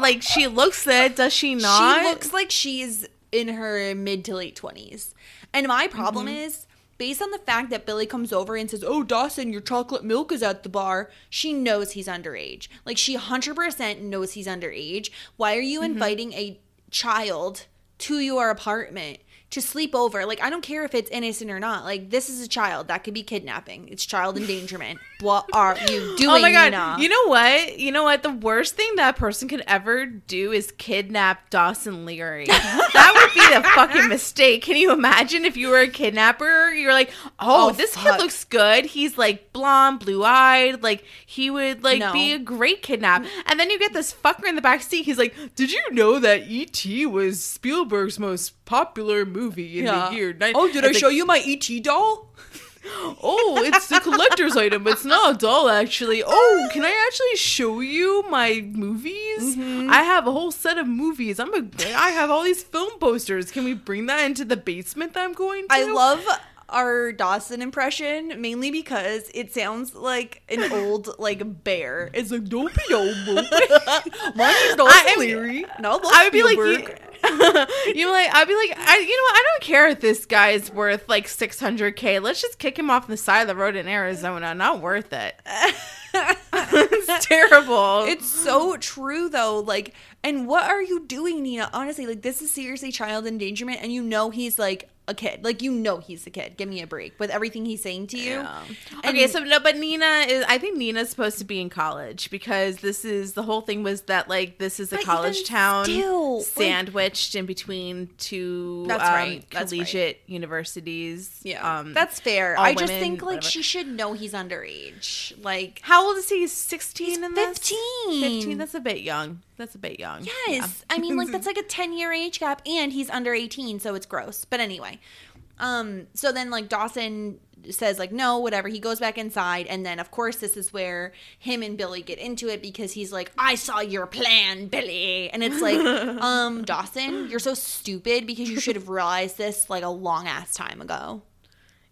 like, she looks it, does she not? She looks like she's in her mid to late 20s. And my problem Mm-hmm. is, based on the fact that Billy comes over and says, Oh, Dawson, your chocolate milk is at the bar, she knows he's underage. Like, she 100% knows he's underage. Why are Mm-hmm. you inviting a child to your apartment? To sleep over, like I don't care if it's innocent or not. Like this is a child that could be kidnapping. It's child endangerment. what are you doing? <gasps> Oh my god! Nina? You know what? You know what? The worst thing that person could ever do is kidnap Dawson Leary. <laughs> that would be a fucking mistake. Can you imagine if you were a kidnapper? You're like, oh, Oh, this fuck. kid looks good. He's like blonde, blue eyed. Like he would like No. be a great kidnap. And then you get this fucker in the back seat. He's like, did you know that E.T. was Spielberg's most popular movie in the year? ni-" Oh, did I It's show you my ET doll? <laughs> oh, it's a collector's <laughs> item. It's not a doll, actually. Oh, can I actually show you my movies? Mm-hmm. I have a whole set of movies. I'm a. I have all these film posters. Can we bring that into the basement that I'm going to? I love our Dawson impression mainly because it sounds like an <laughs> old like bear. It's like don't be old. My name's Dawson am- Leary. No, I would be like, you, <laughs> you like, I'd be like, I, you know, what? I don't care if this guy's worth like 600k. Let's just kick him off the side of the road in Arizona. Not worth it. <laughs> it's terrible. It's so true though. Like, and what are you doing, Nina? Honestly, like this is seriously child endangerment, and you know he's like a kid. Like you know he's a kid. Give me a break with everything he's saying to you. Yeah. Okay, so no, but Nina is. I think Nina's supposed to be in college because this is the whole thing was that like this is a college town still, like- sandwiched in between two That's um, right, that's right. collegiate universities. Yeah, um, that's fair. I just women, think like whatever. she should know he's underage. Like, How old is he? Sixteen He's in this. 15. Fifteen. That's a bit young. That's a bit young. yes, I mean like that's <laughs> like a ten year age gap, and he's under eighteen, so it's gross. But anyway, um, so then like Dawson says like no whatever he goes back inside and then of course this is where him and billy get into it because he's like i saw your plan billy and it's like <laughs> um dawson you're so stupid because you should have realized this like a long ass time ago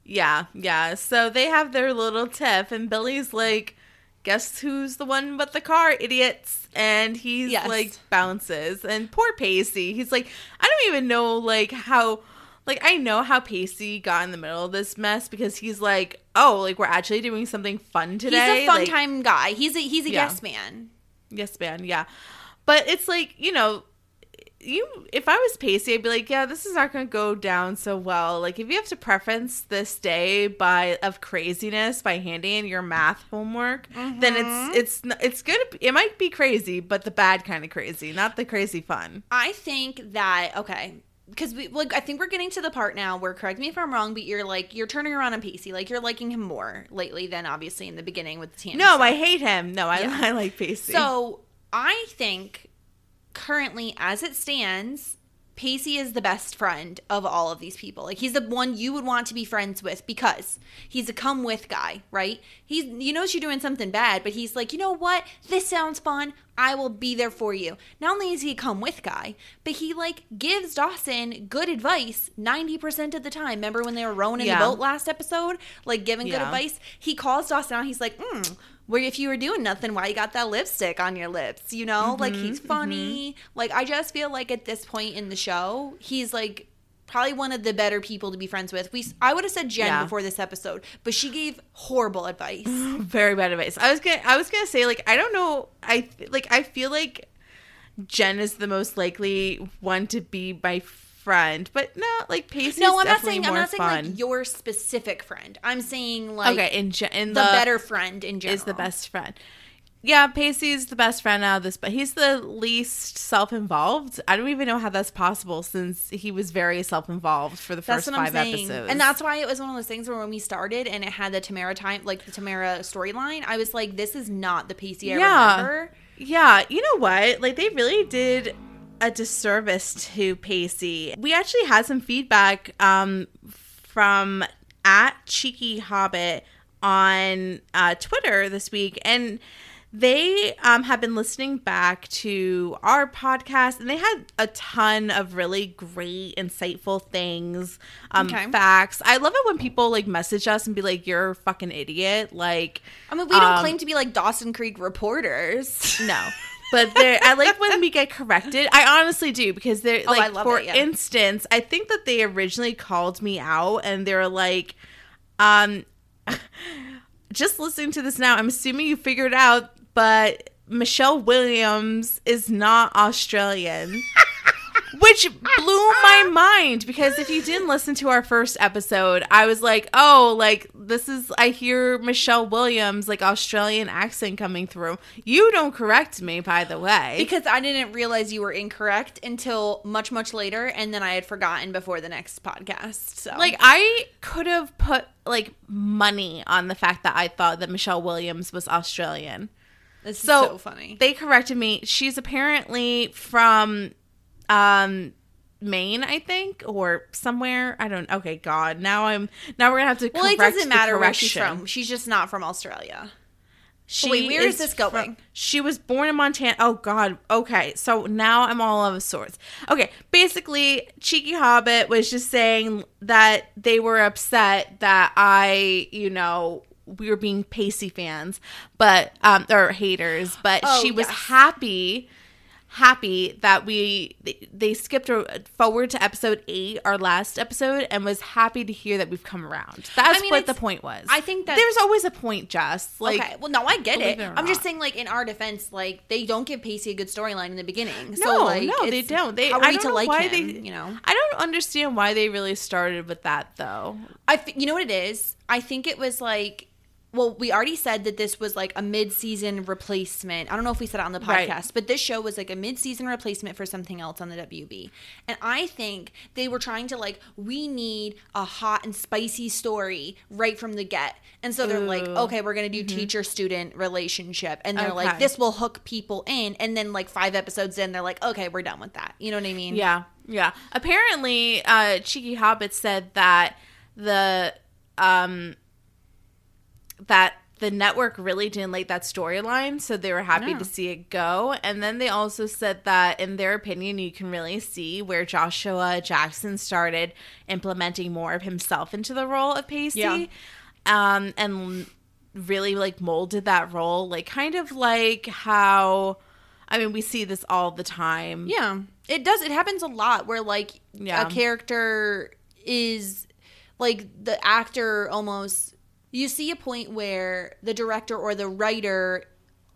Yeah, yeah. So they have their little tiff, and Billy's like, "Guess who's the one but the car, idiots?" And he's Yes. like bounces, and poor Pacey. He's like, I don't even know like how. Like I know how Pacey got in the middle of this mess because he's like, oh, like we're actually doing something fun today. he's a fun like, time guy he's a he's a Yeah. yes man Yes, man. Yeah, but it's like you know, you. If I was Pacey, I'd be like, yeah, this is not going to go down so well. Like, if you have to preference this day by of craziness by handing in your math homework, then it's mm-hmm. it's n- it's good. It might be crazy, but the bad kind of crazy, not the crazy fun. I think that okay, because we like I think we're getting to the part now where correct me if I'm wrong, but you're like you're turning around on Pacey, like you're liking him more lately than obviously in the beginning with the team. No. I hate him. No, I, Yeah. <laughs> I like Pacey. So I think currently, as it stands, Pacey is the best friend of all of these people. Like he's the one you would want to be friends with because he's a come with guy, right? He's you know you're doing something bad, but he's like, you know what? This sounds fun. I will be there for you. Not only is he a come with guy, but he like gives Dawson good advice 90% of the time. Remember when they were rowing in Yeah. the boat last episode? Like giving good advice. He calls Dawson out. He's like, hmm, where if you were doing nothing, why you got that lipstick on your lips? You know, like mm-hmm, he's funny. Mm-hmm. Like I just feel like at this point in the show, he's like probably one of the better people to be friends with. We I would have said Jen Yeah. before this episode, but she gave horrible advice. <laughs> very bad advice. I was gonna I was gonna say like I don't know. I like I feel like Jen is the most likely one to be my friend, but no, like Pacey's no, I'm not saying I'm not saying fun. like your specific friend. I'm saying like okay, in, gen- in the, better friend in general is the best friend. Yeah, Pacey's the best friend out of this, but he's the least self-involved. I don't even know how that's possible since he was very self-involved for the That's first what I'm five saying. episodes. And that's why it was one of those things where when we started and it had the Tamara time, like the Tamara storyline, I was like, this is not the Pacey I Yeah. remember. Yeah, you know what? Like they really did a disservice to Pacey. We actually had some feedback um from at Cheeky Hobbit on uh, Twitter this week, and they um, have been listening back to our podcast, and they had a ton of really great, insightful things, um, Okay. facts. I love it when people like message us and be like, "You're a fucking idiot," like. I mean, we don't Um, claim to be like Dawson Creek reporters. No. <laughs> But there, I like when we get corrected. I honestly do because they're Oh, like, for it, yeah. instance, I think that they originally called me out and they were like, um, <laughs> just listening to this now, I'm assuming you figured out, but Michelle Williams is not Australian. <laughs> Which blew my mind because if you didn't listen to our first episode, I was like, oh, like this is, I hear Michelle Williams, like Australian accent coming through. You don't correct me, by the way. because I didn't realize you were incorrect until much, much later. And then I had forgotten before the next podcast. So, like, I could have put like money on the fact that I thought that Michelle Williams was Australian. this is So, so funny. They corrected me. She's apparently from um Maine, I think, or somewhere. I don't. Okay, God. Now I'm. Now we're gonna have to. Well, it doesn't matter where she's from. She's just not from Australia. She wait, where is this fro- going? she was born in Montana. Oh God. Okay, so now I'm all of a sorts. Okay, basically, Cheeky Hobbit was just saying that they were upset that I, you know, we were being Pacey fans, but um, or haters, but Oh, she was yes. happy. Happy that we they, skipped forward to episode eight, our last episode, and was happy to hear that we've come around. That's I mean, what the point was. I think that- there's always a point, Jess. Like, okay, well, no, I get it. it I'm just saying, like in our defense, like they don't give pacey a good storyline in the beginning. No, so, like, no, they don't. They, how are I we don't to know like him? they, you know, I don't understand why they really started with that though. I f- you know what it is. I think it was like. Well, we already said that this was like a mid-season replacement. I don't know if we said it on the podcast, Right. but this show was like a mid-season replacement for something else on the WB. And I think they were trying to like we need a hot and spicy story right from the get. And so they're like, okay, we're going to do teacher-student relationship. And they're like this will hook people in and then like 5 episodes in they're like, okay, we're done with that. You know what I mean? Yeah, yeah. Apparently, uh, Cheeky Hobbit said that the um that the network really didn't like that storyline, so they were happy No. to see it go. And then they also said that, in their opinion, you can really see where Joshua Jackson started implementing more of himself into the role of Pacey, Yeah. um, and really like molded that role, like kind of like how. I mean, we see this all the time. Yeah. It does. It happens a lot where like Yeah. a character is like the actor almost you see a point where the director or the writer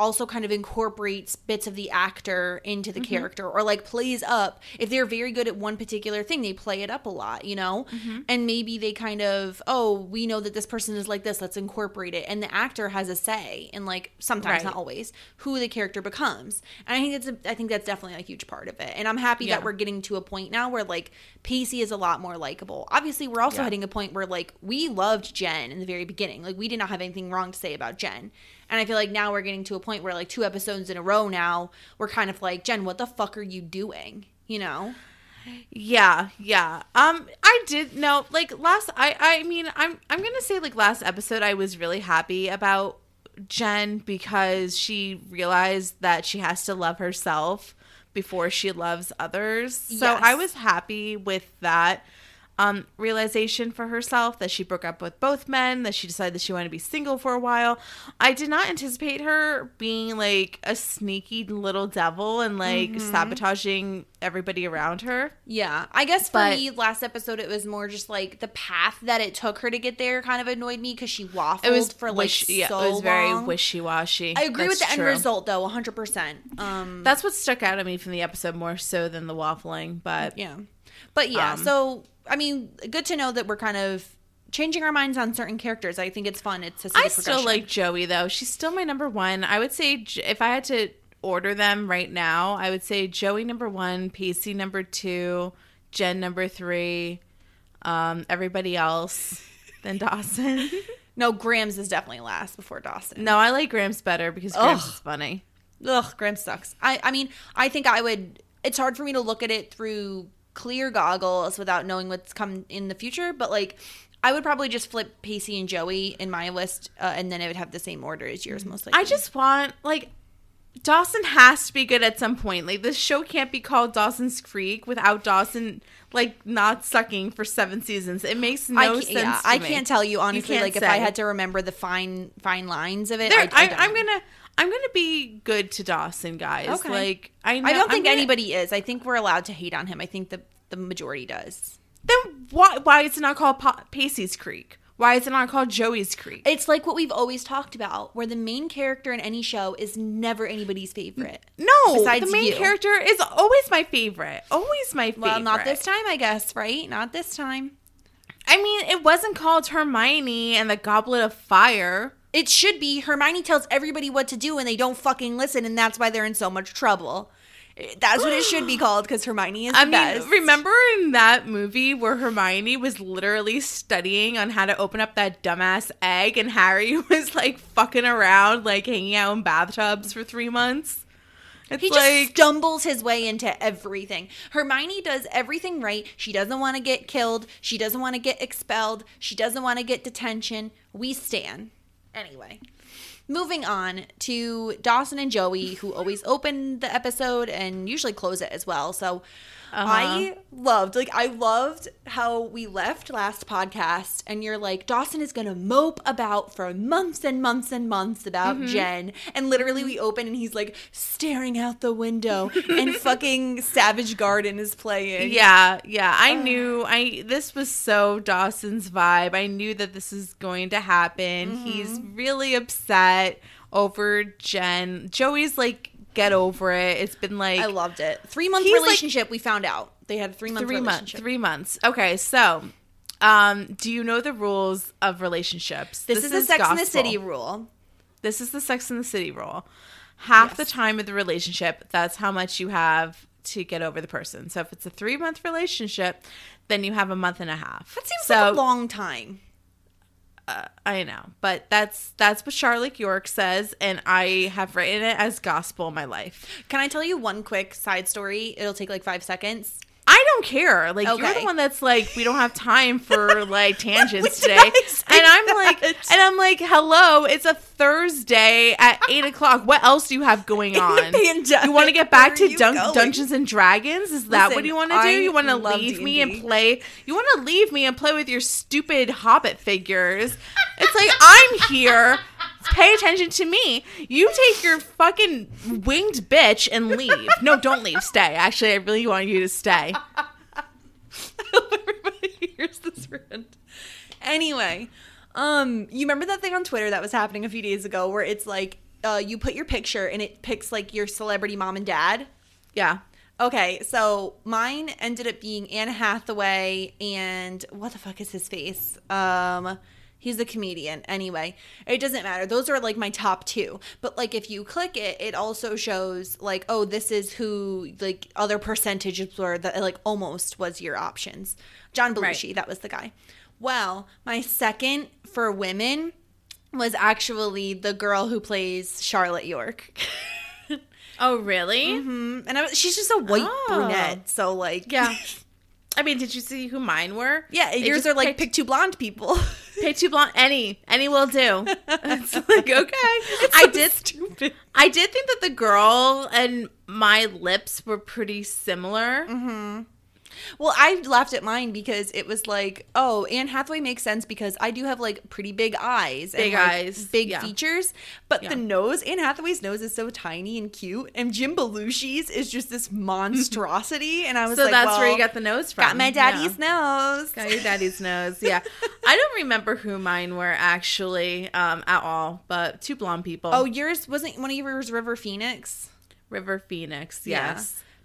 also kind of incorporates bits of the actor into the mm-hmm. character or like plays up. If they're very good at one particular thing they play it up a lot you know? Mm-hmm. And maybe they kind of oh we know that this person is like this let's incorporate it. And the actor has a say in like sometimes Right. not always who the character becomes. And i think it's a, i think that's definitely a huge part of it. And i'm happy Yeah. that we're getting to a point now where like pacey is a lot more likable. Obviously we're also Yeah. hitting a point where like we loved jen in the very beginning. Like we did not have anything wrong to say about jen and i feel like now we're getting to a point where like two episodes in a row now we're kind of like jen what the fuck are you doing you know Yeah, yeah. Um, I did know like last. I I mean, I'm I'm gonna say like last episode, I was really happy about Jen because she realized that she has to love herself before she loves others. So Yes. I was happy with that. Um, realization for herself that she broke up with both men, that she decided that she wanted to be single for a while. I did not anticipate her being like a sneaky little devil and like Mm-hmm. sabotaging everybody around her. Yeah, I guess for But- me, last episode it was more just like the path that it took her to get there kind of annoyed me because she waffled It was for like wish- yeah, so it was very wishy washy. I agree with the end result though, 100. percent Um, That's what stuck out at me from the episode more so than the waffling. But yeah, but yeah. Um, so I mean, good to know that we're kind of changing our minds on certain characters. I think it's fun. It's a I still like Joey though. She's still my number one. I would say if I had to order them right now, I would say Joey number one, Pacey number two, Jen number three, um, everybody else, then <laughs> Dawson. no. Grams is definitely last before Dawson. no, I like Grams better because Grams Ugh. is funny. Ugh, Grams sucks. I, I mean, I think I would. It's hard for me to look at it through clear goggles without knowing what's come in the future. But like, I would probably just flip Pacey and Joey in my list, uh, and then it would have the same order as yours, most likely. I just want like Dawson has to be good at some point. Like this show can't be called Dawson's Creek without Dawson like not sucking for seven seasons. It makes no I can't, sense. yeah, I me. can't tell you honestly. can't like, if I had to remember the fine fine lines of it, There, I, I, I. I'm gonna I'm gonna be good to Dawson, guys. Okay. Like I know, I don't think gonna- anybody is. I think we're allowed to hate on him. I think the the majority does. Then why why is it not called pa- Pacey's Creek? Why is it not called Joey's Creek? It's like what we've always talked about, where the main character in any show is never anybody's favorite. no, besides the main you. character is always my favorite. Always my favorite. Well, not this time, I guess, right? Not this time. I mean, it wasn't called Hermione and the Goblet of Fire. It should be Hermione tells everybody what to do and they don't fucking listen, and that's why they're in so much trouble. That's what it should be <gasps> called because Hermione is the I mean, best. remember in that movie where Hermione was literally studying on how to open up that dumbass egg, and Harry <laughs> was like fucking around, like hanging out in bathtubs for three months? It's He like just stumbles his way into everything. Hermione does everything right. She doesn't want to get killed. She doesn't want to get expelled. She doesn't want to get detention. We stan. Anyway, moving on to Dawson and Joey, who always open the episode and usually close it as well. So I uh-huh. loved, like, I loved how we left last podcast, and you're like, Dawson is gonna mope about for months and months and months about mm-hmm. Jen, and literally we open and he's like staring out the window, and <laughs> fucking Savage Garden is playing. Yeah, yeah. I knew I this was so Dawson's vibe. I knew that this is going to happen. He's mm-hmm. really upset over Jen. Joey's like, get over it. It's been like I loved it. Three month He's like- relationship. we found out they had a three month three months. relationship. Three months. Okay, so um, do you know the rules of relationships? This, is the Sex in the. City rule. This is the Sex in the City rule. Half the time of the relationship, that's how much you have to get over the person. So if it's a three month relationship, then you have a month and a half. That seems so, like a long time. Uh, I know, but that's that's what Charlotte York says, and I have written it as gospel in my life. Can I tell you one quick side story? It'll take like five seconds. I don't care. Like you're the one that's like, we don't have time for <laughs> like tangents today, and I'm like, and I'm like, hello, it's a Thursday at <laughs> eight o'clock. What else do you have going on? You want to get back to Dun- Dungeons and Dragons? Is that what you want to do? You want to leave me and D&D. play? You want to leave me and play with your stupid Hobbit figures? It's like I'm here. <laughs> Pay attention to me. You take your fucking winged bitch and leave. No, don't leave. Stay. Actually, I really want you to stay. <laughs> Everybody hears this rant. Anyway, um, you remember that thing on Twitter that was happening a few days ago where it's like uh, you put your picture and it picks like your celebrity mom and dad? Yeah. Okay, so mine ended up being Anne Hathaway and what the fuck is his face? Um he's a comedian. Anyway, it doesn't matter. Those are like my top 2. But like if you click it, it also shows like oh, this is who like other percentages were that like almost was your options. John Belushi, Right. that was the guy. Well, my second for women was actually the girl who plays Charlotte York. <laughs> Oh, really? Mm, and I she's just a white Oh. brunette, so like Yeah. <laughs> I mean, did you see who mine were? Yeah, yours are like picked- pick two blonde people. <laughs> Pay two blonde. Any, any will do. <laughs> It's like okay. I did. stupid. I did think that the girl and my lips were pretty similar. Mm-hmm. Well, I laughed at mine because it was like, oh, Anne Hathaway makes sense because I do have like pretty big eyes, Big and, like, eyes, big yeah. features. But Yeah. the nose, Anne Hathaway's nose is so tiny and cute, and Jim Belushi's is just this monstrosity. and I was like, So like, that's where you got the nose from. got my daddy's Yeah. nose. Got your daddy's nose. Yeah. <laughs> I don't remember who mine were actually um, at all, but two blonde people. Oh, yours wasn't one of yours River Phoenix. River Phoenix. Yeah.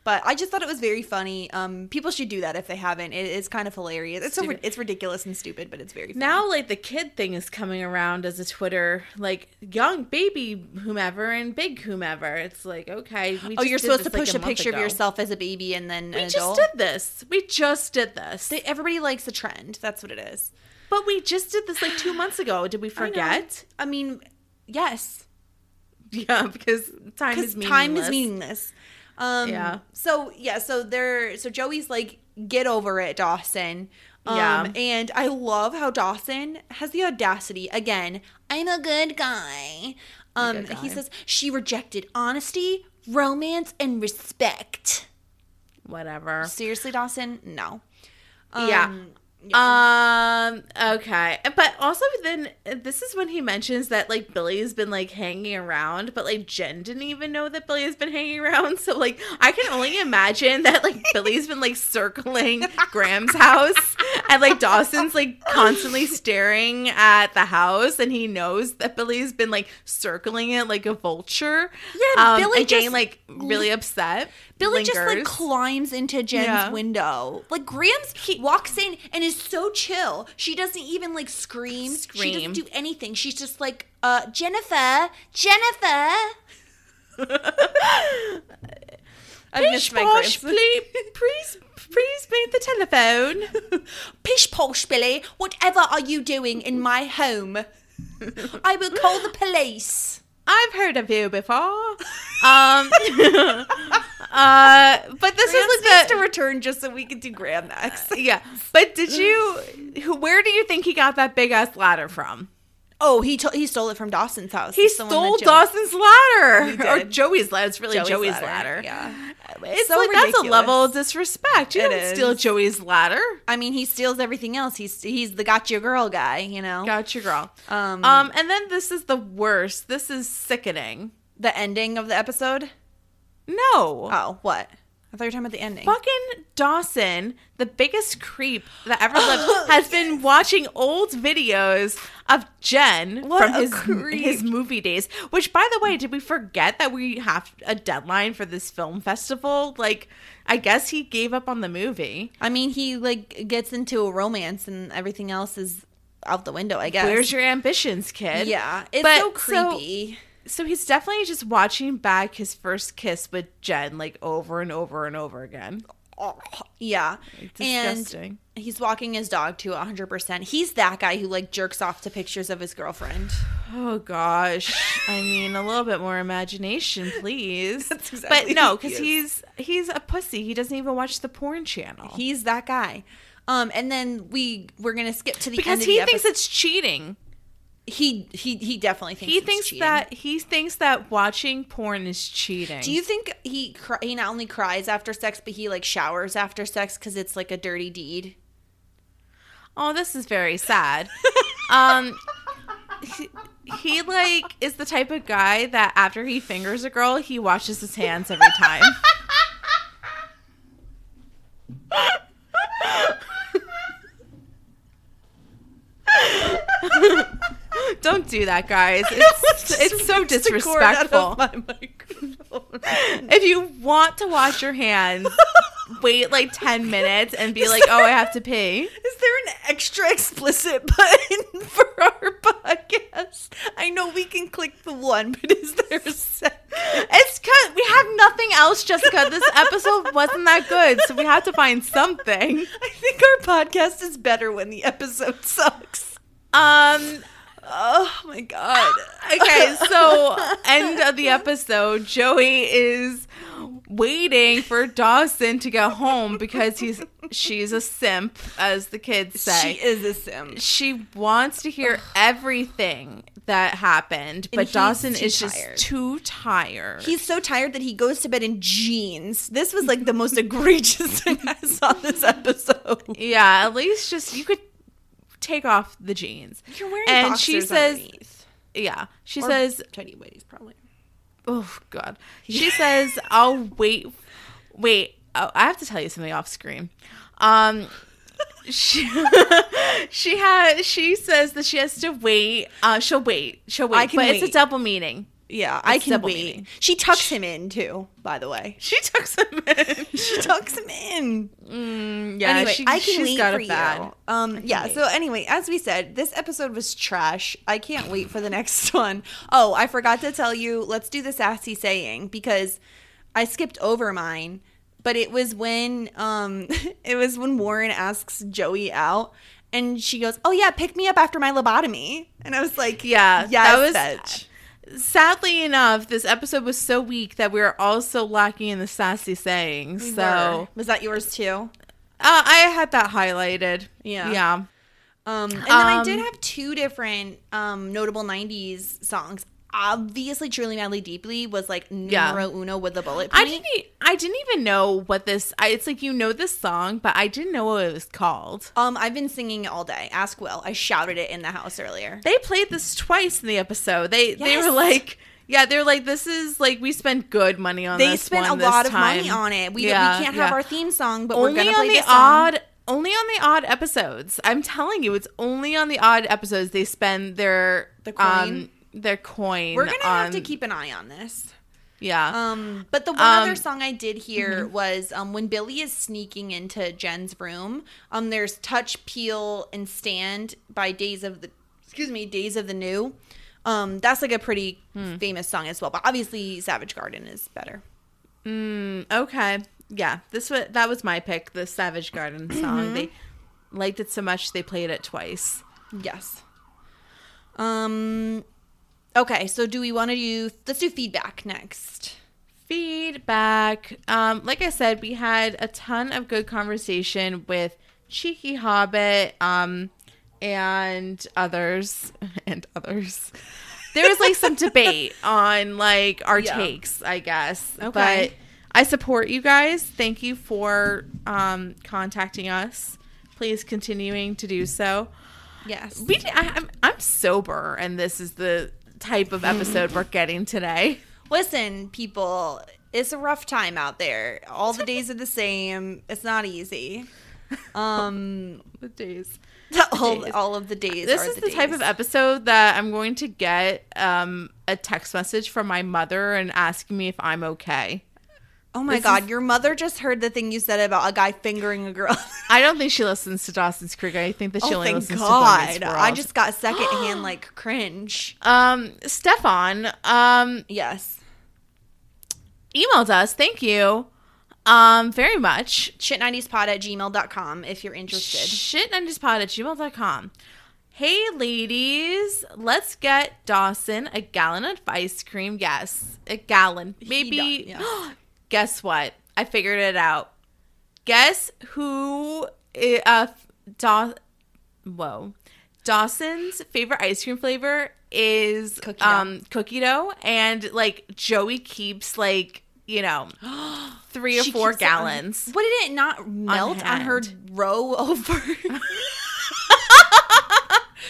But I just thought it was very funny. Um, people should do that if they haven't. It is kind of hilarious. It's Stupid. ri- it's ridiculous and stupid, but it's very funny. Now, like the kid thing is coming around as a Twitter, like young baby whomever and big whomever. It's like okay, we Oh, you're supposed to this, like, push a, picture ago. of yourself as a baby and then We an just adult. did this. We just did this. They- everybody likes the trend. That's what it is. but we just did this like two months ago. Did we forget? I, mean, yes, <laughs> Yeah, because time is meaningless. time is meaningless. Um, Yeah. So yeah. So they're so Joey's like, get over it, Dawson. Um, Yeah. And I love how Dawson has the audacity again. I'm a good guy. Um, good he says she rejected honesty, romance, and respect. Whatever. Seriously, Dawson? No. Yeah. Um, Um. Okay. But also, then this is when he mentions that like Billy has been like hanging around, but like Jen didn't even know that Billy has been hanging around. <laughs> So like, I can only imagine that like Billy's been like circling <laughs> Grams' house, and like Dawson's like constantly <laughs> staring at the house, and he knows that Billy's been like circling it like a vulture. Yeah, um, Billy and getting just- like really upset. Billy just like climbs into Jen's Yeah. window. Like Grams he walks in and is so chill. She doesn't even like scream. She Scream. doesn't do anything. She's just like, uh, Jennifer, Jennifer. <laughs> I Pish posh, please, please, please make the telephone. <laughs> Pish posh, Billy. Whatever are you doing in my home? I will call the police. I've heard of you before. Um, <laughs> uh, but this is needs like to return just so we can do Grand next. yeah. But did <laughs> you? Who? Where do you think he got that big ass ladder from? Oh, he to- he stole it from Dawson's house. He It's the one stole Dawson's ladder or. Joey's ladder. It's really Joey's Joey's, ladder, ladder. yeah. It's So like that's a level of disrespect. You It don't steal. Joey's ladder. I mean, he steals everything else. He's he's the gotcha girl guy, you know. Gotcha, girl. Um, Um, and then this is the worst. This is sickening. the ending of the episode. No. Oh, what? I thought you were talking about the ending. Fucking Dawson, the biggest creep that ever lived, <laughs> has been watching old videos of Jen What from his creep. his movie days. Which, by the way, did we forget that we have a deadline for this film festival? Like, I guess he gave up on the movie. I mean, he like gets into a romance and everything else is out the window. I guess. Where's your ambitions, kid? Yeah, it's But- so so- creepy. So he's definitely just watching back his first kiss with Jen, like over and over and over again. yeah, Disgusting. and he's walking his dog to 100%. He's that guy who like jerks off to pictures of his girlfriend. Oh gosh. I mean, a little bit more imagination, please. <laughs> That's exactly but no, who he because he's he's a pussy. He doesn't even watch the porn channel. He's that guy. Um, and then we we're gonna skip to the because end of he the thinks it's cheating. He he he definitely thinks He thinks cheating. that he thinks that watching porn is cheating. Do you think he cry, he not only cries after sex, but he like showers after sex because it's like a dirty deed? Oh, this is very sad. um he, he like is the type of guy that after he fingers a girl, he washes his hands every time. <laughs> <laughs> Don't do that, guys. <laughs> It's it's so disrespectful. If you want to wash your hands, <laughs> wait like 10 minutes and be like, "Oh, I have to pee." Is there an extra explicit button for our podcast? I know we can click the one, but is there a second? It's cuz we have nothing else, Jessica. This episode wasn't that good, so we have to find something. I think our podcast is better when the episode sucks. Um Oh my god. <laughs> okay, so <laughs> end of the episode, Joey is waiting for Dawson to get home because he's she's a simp as the kids say. She is a sim. she wants to hear everything that happened, but Dawson is just tired. too tired. He's so tired that he goes to bed in jeans. This was like the most egregious <laughs> thing I saw this episode. yeah, at least just you could take off the jeans. You're wearing and she says, underneath. yeah, she Or says, tidy whities probably. oh god, she says, I'll wait. Wait, oh, I have to tell you something off screen. Um. She <laughs> she has she says that she has to wait. Uh, she'll wait. She'll wait. I can but it's a double meaning. Yeah, I can wait. meaning. She tucks him in too, by the way. She tucks him in. <laughs> She tucks him in. Mm, yeah, anyway, she, I can she's wait got for you. Um, yeah. wait. So anyway, as we said, this episode was trash. I can't wait for the <laughs> next one. Oh, I forgot to tell you. Let's do the sassy saying because I skipped over mine, but it was when um, <laughs> it was when Warren asks Joey out. And she goes, "Oh yeah, pick me up after my lobotomy." And I was like, Yeah, yeah, that was- bitch." Sadly enough, this episode was so weak that we were also lacking in the sassy sayings. So was that yours too? uh, I had that highlighted. Yeah. yeah. Um, and then I did Um, have two different um, notable '90s songs. Obviously, "Truly Madly Deeply" was like Yeah. numero uno with the bullet point. I didn't. I didn't even know what this. I, it's like you know this song, but I didn't know what it was called. Um, I've been singing it all day. Ask Will. I shouted it in the house earlier. They played this twice in the episode. They they were like, yeah, they're like, this is like we spent good money on. They this spent a lot of time. money on it. We, Yeah, we can't yeah. have our theme song, but we're only gonna play on the this song. odd only on the odd episodes i'm telling you it's only on the odd episodes they spend their The coin? um their coin We're gonna have to keep an eye on this. yeah Um, but the one Um, other song I did hear was um, when Billy is sneaking into Jen's room. Um, there's "Touch, Peel, and Stand" by Days of the, excuse me, Days of the New. Um, that's like a pretty famous song as well. But obviously, Savage Garden is better. Mm, okay yeah this was that was my pick the savage garden song they liked it so much they played it twice Yes. Um. Okay, so do we want to do? Let's do feedback next. feedback. Um, like I said, we had a ton of good conversation with Cheeky Hobbit, um, and others <laughs> and others. There was like some debate <laughs> on like our Yeah. takes, I guess. Okay. But I support you guys. Thank you for um, contacting us. Please continuing to do so. Yes. We, I, I'm, I'm sober, and this is the type of episode we're getting today. Listen, people, it's a rough time out there. All the days are the same. It's not easy. Um, <laughs> The days. all, days. all of the days. This is the type days. of episode that I'm going to get um, a text message from my mother and asking me if I'm okay. Oh my this god, is- your mother just heard the thing you said about a guy fingering a girl. <laughs> I don't think she listens to Dawson's Creek. I think that she oh, only listens to Boy Meets God. I just got secondhand <gasps> like cringe. um Stefan um Yes. emailed us. Thank you. Um very much. Shit90spod at gmail.com if you're interested. Shit90spod at gmail.com. Hey ladies, let's get Dawson a gallon of ice cream. Yes, a gallon. Maybe. yeah. <gasps> <gasps> Guess what? I figured it out. Guess who? Uh, Daw. Whoa. Dawson's favorite ice cream flavor is Cookie dough. um cookie dough, and like Joey keeps like you know <gasps> three or She four it on- gallons. what did it not melt on, her row over? <laughs> <laughs>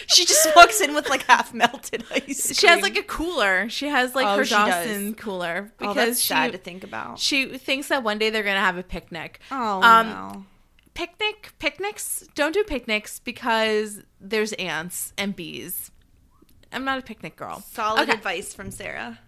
she just walks in with like half melted ice cream. She has like a cooler. She has like Oh, her she does. Dawson cooler oh, because that's sad she to think about. she thinks that one day they're gonna have a picnic. Oh um, no. Picnic picnics don't do picnics because there's ants and bees. I'm not a picnic girl. Solid Okay. advice from Sarah.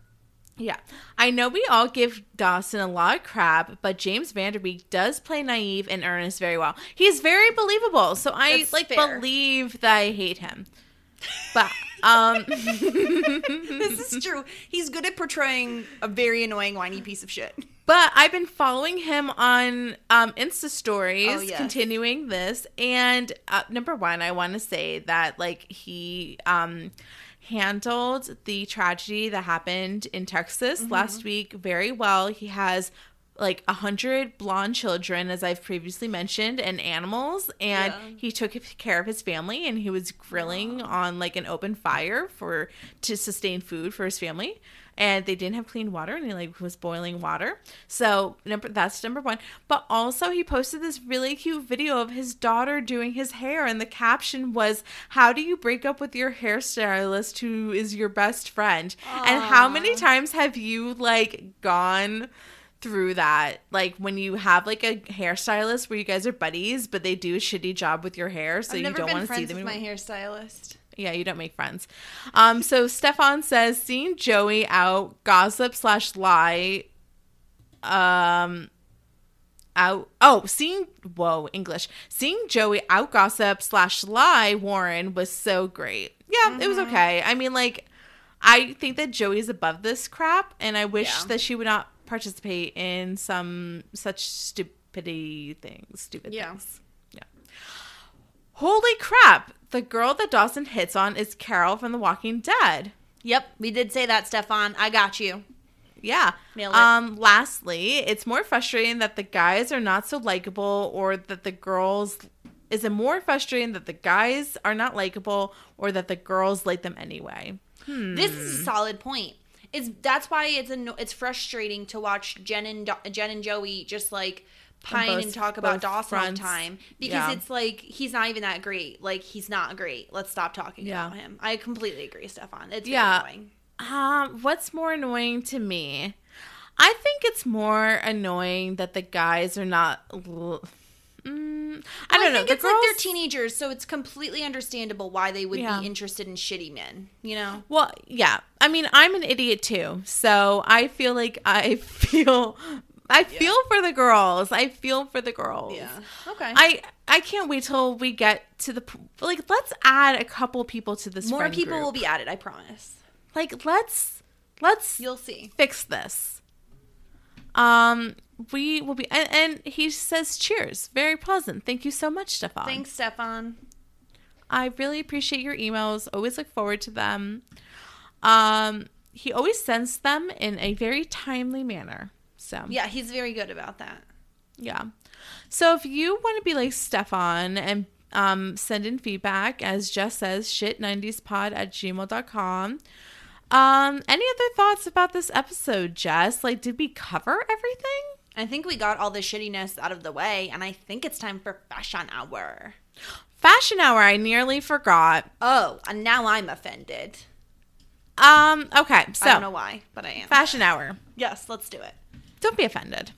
Yeah. I know we all give Dawson a lot of crap, but James Van Der Beek does play naive and earnest very well. He's very believable, so I That's like fair. believe that I hate him. <laughs> But um <laughs> This is true. He's good at portraying a very annoying, whiny piece of shit. But I've been following him on um, Insta stories, Oh, yes. continuing this. And uh, number one, I want to say that like he um, handled the tragedy that happened in Texas Mm-hmm. last week very well. He has like a hundred blonde children, as I've previously mentioned, and animals, and Yeah. he took care of his family, and he was grilling on like an open fire for to sustain food for his family and they didn't have clean water and he like was boiling water. So number that's number one. But also he posted this really cute video of his daughter doing his hair and the caption was how do you break up with your hairstylist who is your best friend? And how many times have you like gone through that like when you have like a hairstylist where you guys are buddies but they do a shitty job with your hair so I've you don't want to see them with my hairstylist. Yeah, you don't make friends. Um, so Stefan says seeing Joey out gossip slash lie. Um, out. Oh, seeing whoa English. Seeing Joey out gossip slash lie Warren was so great. Yeah, it was Mm-hmm. okay. I mean, like, I think that Joey's above this crap, and I wish Yeah. that she would not participate in some such stupidity things. Stupid Yeah. things. Yeah. Holy crap! The girl that Dawson hits on is Carol from The Walking Dead. Yep, we did say that, Stefan. I got you. Yeah. Um. Lastly, it's more frustrating that the guys are not so likable, or that the girls. Is it more frustrating that the guys are not likable, or that the girls like them anyway? This is a solid point. It's that's why it's anno- it's frustrating to watch Jen and Do- Jen and Joey just like pine both- and talk about Dawson all the time because Yeah. it's like he's not even that great. Like he's not great. Let's stop talking Yeah. about him. I completely agree, Stefan. It's yeah. annoying. Um, what's more annoying to me? I think it's more annoying that the guys are not. l- Mm, I don't know. think The it's girls, like they're teenagers, so it's completely understandable why they would Yeah. be interested in shitty men. You know? Well, yeah. I mean, I'm an idiot too, so I feel like I <laughs> feel. I feel for the girls. I feel for the girls. Yeah. Okay. I I can't wait till we get to the like. Let's add a couple people to this. More people group. will be added. I promise. like. Let's let's You'll see. fix this. Um, we will be, and, and he says, "Cheers, very pleasant. Thank you so much, Stefan. Thanks, Stefan. I really appreciate your emails. Always look forward to them. Um, he always sends them in a very timely manner. So Yeah, he's very good about that. yeah. So if you want to be like Stefan and um, send in feedback, as Jess says, shit90spod at gmail.com. Um, any other thoughts about this episode, Jess? Like, did we cover everything? I think we got all the shittiness out of the way, and I think it's time for fashion hour. Fashion hour, I nearly forgot. Oh, and now I'm offended. Um, okay, so I don't know why, but I am. fashion hour. yes, let's do it. Don't be offended.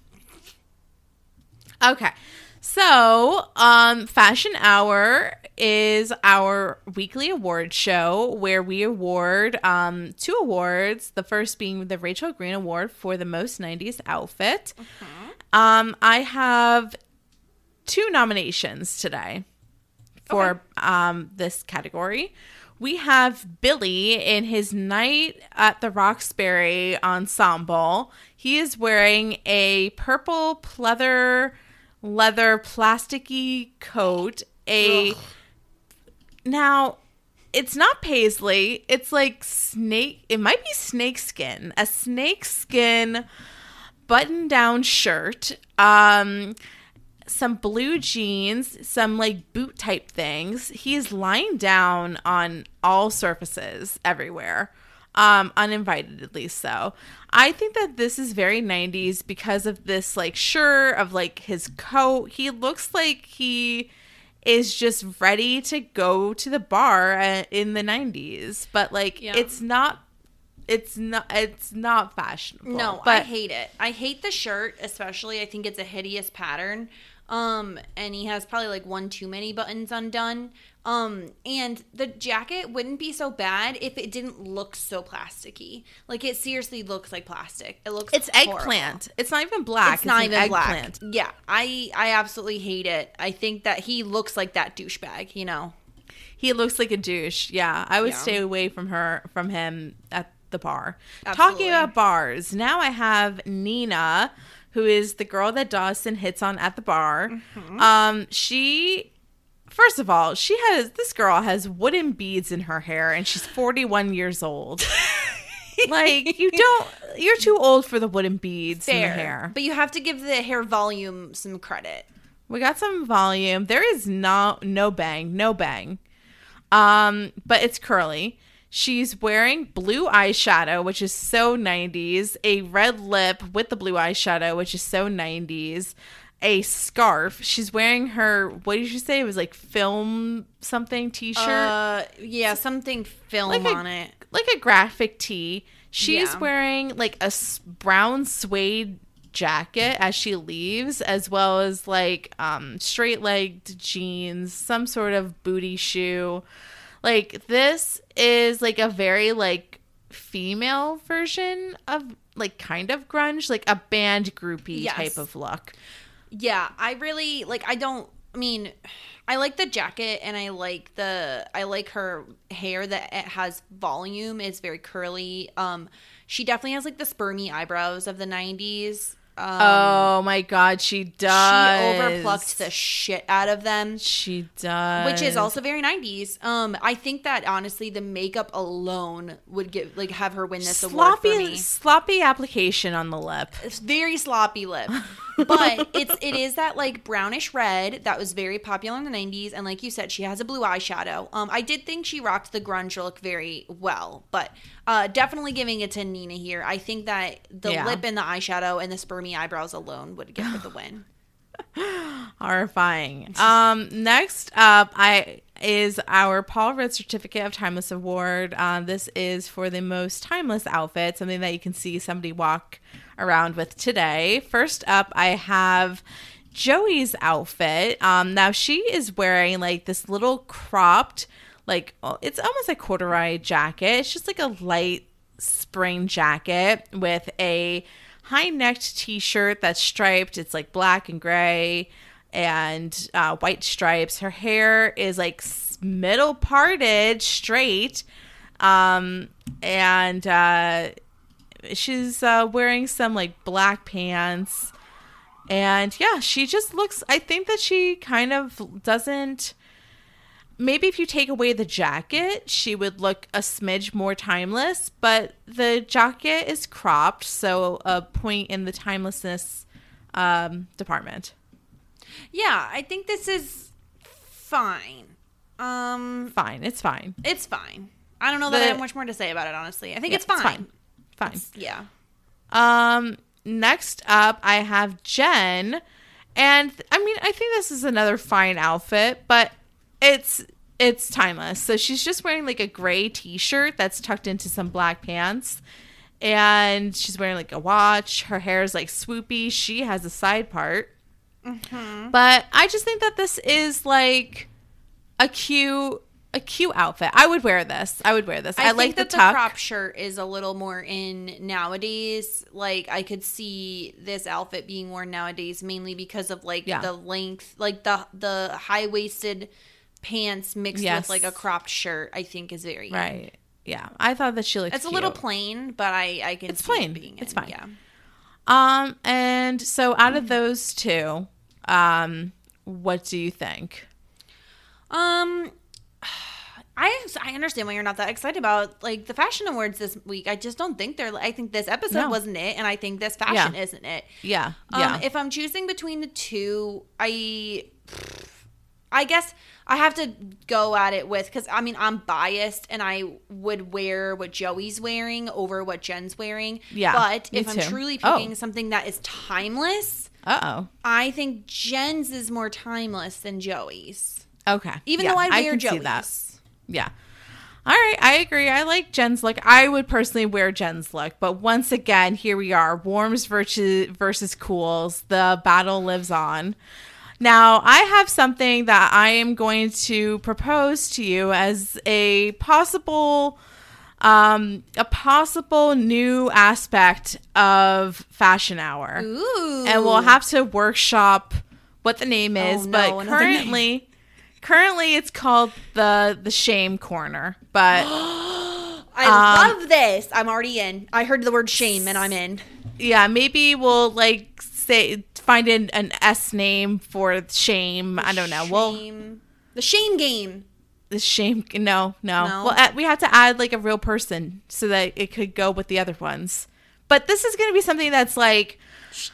Okay. So, um, Fashion Hour is our weekly award show where we award um, two awards. The first being the Rachel Green Award for the most 90s outfit. Um, I have two nominations today for um, this category. We have Billy in his night at the Roxbury ensemble. He is wearing a purple pleather leather plasticky coat. A now it's not paisley. It's like snake. It might be snake skin. A snake skin button down shirt. Um some blue jeans, some like boot type things. He's lying down on all surfaces everywhere. Um, uninvited at least so. I think that this is very 90s because of this like shirt of like his coat. He looks like he is just ready to go to the bar uh, in the 90s, but like Yeah. it's not it's not it's not fashionable. No, but- I hate it. I hate the shirt, especially. I think it's a hideous pattern. Um, and he has probably like one too many buttons undone. Um, and the jacket wouldn't be so bad if it didn't look so plasticky. Like it seriously looks like plastic. It looks it's horrible. eggplant. It's not even black. It's not an even black. Yeah, I I absolutely hate it. I think that he looks like that douchebag. You know. He looks like a douche. Yeah, I would Yeah. stay away from her from him at the bar. Absolutely. Talking about bars, now I have Nina, who is the girl that Dawson hits on at the bar. Mm-hmm. Um, she first of all, she has this girl has wooden beads in her hair, and she's forty one years old. <laughs> like you don't, you're too old for the wooden beads in the hair. but you have to give the hair volume some credit. We got some volume. There is no no bang, no bang. Um, but it's curly. She's wearing blue eyeshadow, which is so 90s, a red lip with the blue eyeshadow, which is so 90s, a scarf. She's wearing her what did you say? It was like film something t-shirt. Uh, yeah, something film Like a- on it. like a graphic tee. She's Yeah. wearing like a brown suede jacket as she leaves, as well as like um, straight legged jeans, some sort of booty shoe. Like this is like a very like female version of like kind of grunge, like a band groupie Yes. type of look. Yeah, I really like. I don't. I mean, I like the jacket, and I like the. I like her hair that it has volume. It's very curly. Um, she definitely has like the spermy eyebrows of the '90s. Um, oh my god, she does. she overplucked the shit out of them. She does, which is also very 90s. Um, I think that honestly, the makeup alone would give like have her win this award sloppy sloppy application on the lip. It's very sloppy lip, <laughs> but it's it is that like brownish red that was very popular in the 90s, and like you said, she has a blue eyeshadow. Um, I did think she rocked the grunge look very well, but uh, definitely giving it to Nina here. I think that the Yeah. lip and the eyeshadow and the spermy eyebrows alone would give her the win. <laughs> Horrifying. Um, next up, I is our Paul Rudd Certificate of Timeless Award. Uh, this is for the most timeless outfit, something that you can see somebody walk around with today. First up, I have Joey's outfit. Um, now she is wearing like this little cropped, like oh, it's almost like corduroy jacket. It's just like a light spring jacket with a high necked t shirt that's striped. It's like black and gray and uh, white stripes. Her hair is like middle parted, straight. Um, and uh, she's uh, wearing some like black pants. And yeah, she just looks, I think that she kind of doesn't maybe if you take away the jacket, she would look a smidge more timeless, but the jacket is cropped, so a point in the timelessness um, department. Yeah, I think this is fine. Um, Fine, it's fine. it's fine. I don't know that I have much more to say about it. Honestly, I think Yeah, it's fine. Fine. Yeah. Um, next up, I have Jen, and I mean, I think this is another fine outfit, but it's it's timeless. So she's just wearing like a gray T-shirt that's tucked into some black pants, and she's wearing like a watch. Her hair is like swoopy. She has a side part, mm-hmm. but I just think that this is like a cute. A cute outfit. I would wear this. I would wear this. I, I, like that the the, crop shirt is a little more in nowadays. Like I could see this outfit being worn nowadays, mainly because of like Yeah. the length, like the the high waisted pants mixed Yes. with like a cropped shirt. I think is very in. Right. Yeah. I thought that she looked It's a little plain, but I I can It's it plain. being It's in, fine. Yeah. Um, and so out of those two, um, what do you think? Um, I I understand why you're not that excited about like the fashion awards this week. I just don't think they're. I think this episode No. wasn't it, and I think this fashion isn't it. Yeah. Um, Yeah. If I'm choosing between the two, I, I guess I have to go at it with because I mean I'm biased and I would wear what Joey's wearing over what Jen's wearing. Yeah, But if I'm too. truly Oh. picking something that is timeless, uh I think Jen's is more timeless than Joey's. oh. Okay. Even Yeah, though I wear see Joey's. that. Yeah. All right, I agree. I like Jen's look. I would personally wear Jen's look, but once again, here we are: warms versus versus cools. The battle lives on. Now, I have something that I am going to propose to you as a possible um a possible new aspect of fashion hour. Ooh. And we'll have to workshop what the name is, Oh, no, but another name. currently currently it's called the the shame corner. But <gasps> I um, love this. I'm already in. I heard the word shame and I'm in. yeah, maybe we'll like say find an, an S name for shame. I don't know. Well, the shame game. the shame no no, No? well uh, we have to add like a real person so that it could go with the other ones but this is going to be something that's like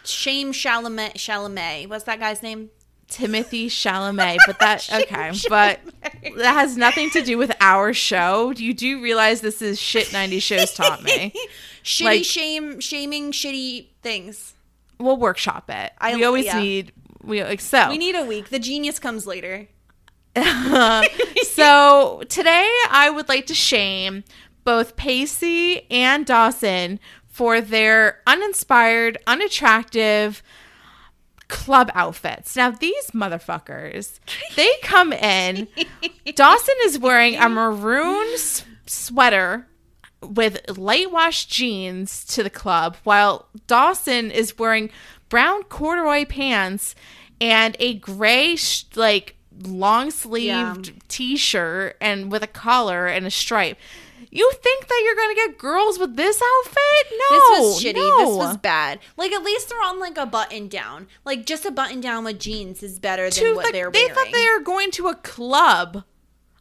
Shame Chalamet. Chalamet. What's that guy's name? timothy <laughs> chalamet but that Shame okay but that has nothing to do with our show you do realize this is shit 90 shows taught me <laughs> Shitty Like- shame, shaming shitty things. We'll workshop it I- we always yeah. need we like so We need a week. The genius comes later. <laughs> so today I would like to shame both Pacey and Dawson for their uninspired, unattractive club outfits. Now these motherfuckers, they come in. <laughs> Dawson is wearing a maroon s- sweater with light wash jeans to the club, while Dawson is wearing brown corduroy pants and a gray sh- like long sleeved Yeah. t-shirt and with a collar and a stripe. You think that you're gonna get girls with this outfit? No, This was shitty. no. This was bad. Like at least they're on like a button down. Like just a button down with jeans is better than To what the- they're wearing. they wearing. thought they were going to a club,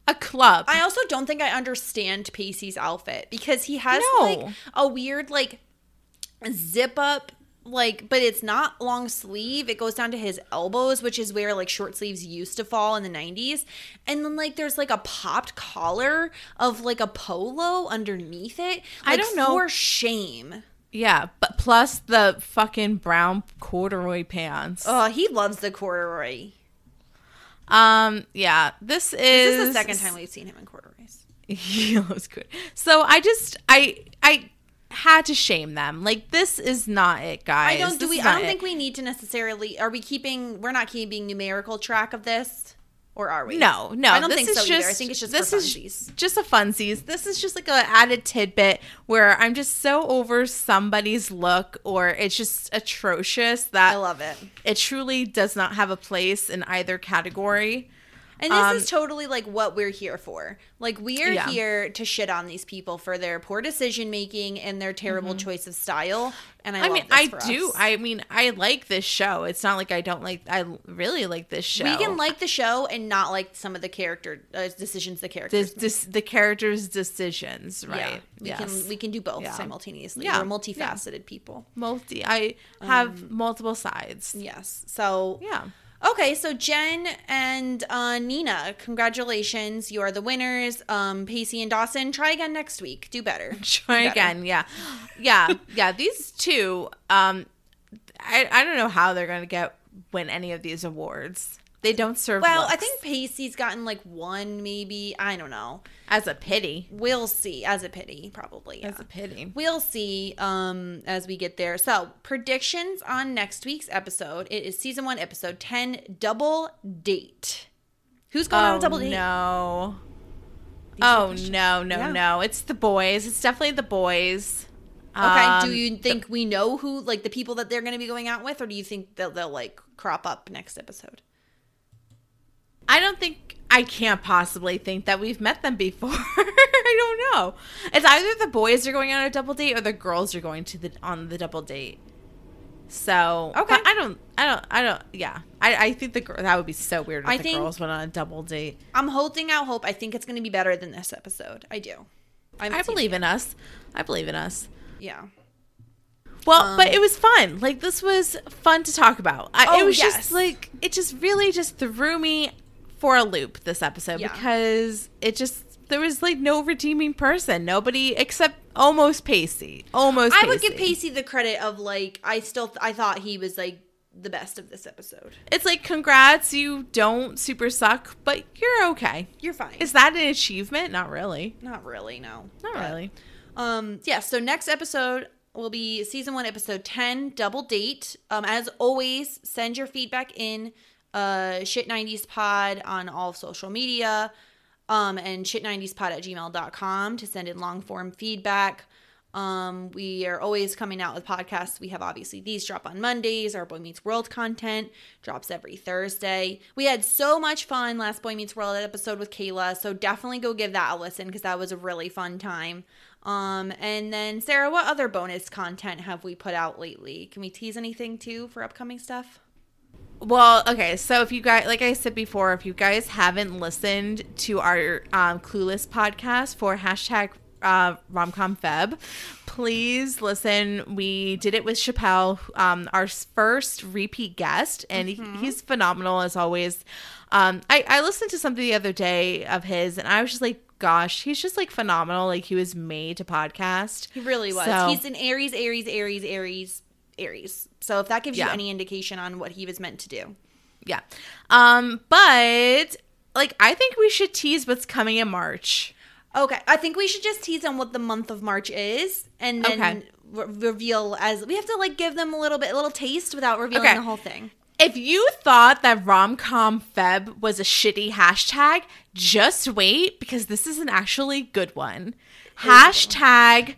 a club. I also don't think I understand Pacey's outfit because he has No. like a weird like zip up like but it's not long sleeve it goes down to his elbows which is where like short sleeves used to fall in the 90s and then like there's like a popped collar of like a polo underneath it I don't know. for shame yeah, but plus the fucking brown corduroy pants. oh he loves the corduroy Um, yeah, this is this is the second time we've seen him in corduroys <laughs> that was good. So I just I I had to shame them. Like this is not it, guys. i don't do This we i don't it. think we need to necessarily are we keeping we're not keeping numerical track of this or are we No, no. I don't this think is so just, either. I think it's just this is just a funsies. This is just like a added tidbit where I'm just so over somebody's look or it's just atrocious that i love it it truly does not have a place in either category. And this Um, is totally like what we're here for. Like we are Yeah. here to shit on these people for their poor decision making and their terrible choice of style. And I, Mm-hmm. I mean, this I do. us. I mean, I like this show. It's not like I don't like. I really like this show. we can like the show and not like some of the character uh, decisions the characters. make. this, the characters' decisions, right? Yeah, we yes. can we can do both Yeah. simultaneously. Yeah. We're multifaceted people. multi. I have Um, multiple sides. Yes. So Yeah. Okay, so Jen and uh, Nina, congratulations! You are the winners. Um, Pacey and Dawson, try again next week. Do better. <laughs> Try Do better. again. Yeah. Yeah. Yeah. These two, um, I, I don't know how they're going to get win any of these awards. They don't serve Well, I think Pacey's gotten like one, maybe. I don't know. as a pity. We'll see. As a pity, probably. Yeah. As a pity. We'll see um, as we get there. So, predictions on next week's episode. It is season one, episode 10, Double Date. Who's going on a double date? No. These Oh no, no, Yeah. no. It's the boys. It's definitely the boys. Okay. Um, do you think we know who, like, the people that they're going to be going out with, or do you think they'll, they'll like, crop up next episode? I don't think I can't possibly think that we've met them before. <laughs> I don't know. It's either the boys are going on a double date or the girls are going to the on the double date. So Okay. I don't. I don't. I don't. Yeah. I, I think the that would be so weird if I the think- girls went on a double date. I'm holding out hope. I think it's going to be better than this episode. I do. I'm I believe in us. I believe in us. Yeah. Well, but Um, it was fun. Like this was fun to talk about. I, Oh, it was yes. just like it just really just threw me for a loop this episode Yeah. because it just there was like no redeeming person, nobody except almost Pacey. Almost. I would give Pacey the credit of like I still I thought he was like the best of this episode. It's like congrats, you don't super suck, but you're okay. You're fine. Is that an achievement? Not really. not really no. Not But, really. Um yeah, so next episode will be season 1 episode 10 double date. Um as always, send your feedback in uh shit 90s pod on all social media. Um and shit90spod at gmail.com to send in long form feedback. Um, we are always coming out with podcasts. We have obviously these drop on Mondays. Our Boy Meets World content drops every Thursday. We had so much fun last Boy Meets World episode with Kayla, so definitely go give that a listen because that was a really fun time. Um, and then Sarah, what other bonus content have we put out lately? Can we tease anything too for upcoming stuff? Well, okay. So if you guys, like I said before, if you guys haven't listened to our um, Clueless podcast for hashtag uh, romcom feb, please listen. We did it with Chappelle, um, our first repeat guest, and he, he's phenomenal as always. Um, I, I listened to something the other day of his, and I was just like, gosh, he's just like phenomenal. Like he was made to podcast. He really was. So- He's an Aries, Aries, Aries, Aries, Aries. So if that gives you any indication on what he was meant to do. Yeah. Um, but like I think we should tease what's coming in March. Okay, I think we should just tease on what the month of March is, and then Okay. re- reveal as we have to like give them a little bit, a little taste without revealing Okay. the whole thing. If you thought that romcom feb was a shitty hashtag, just wait because this is an actually good one. Hashtag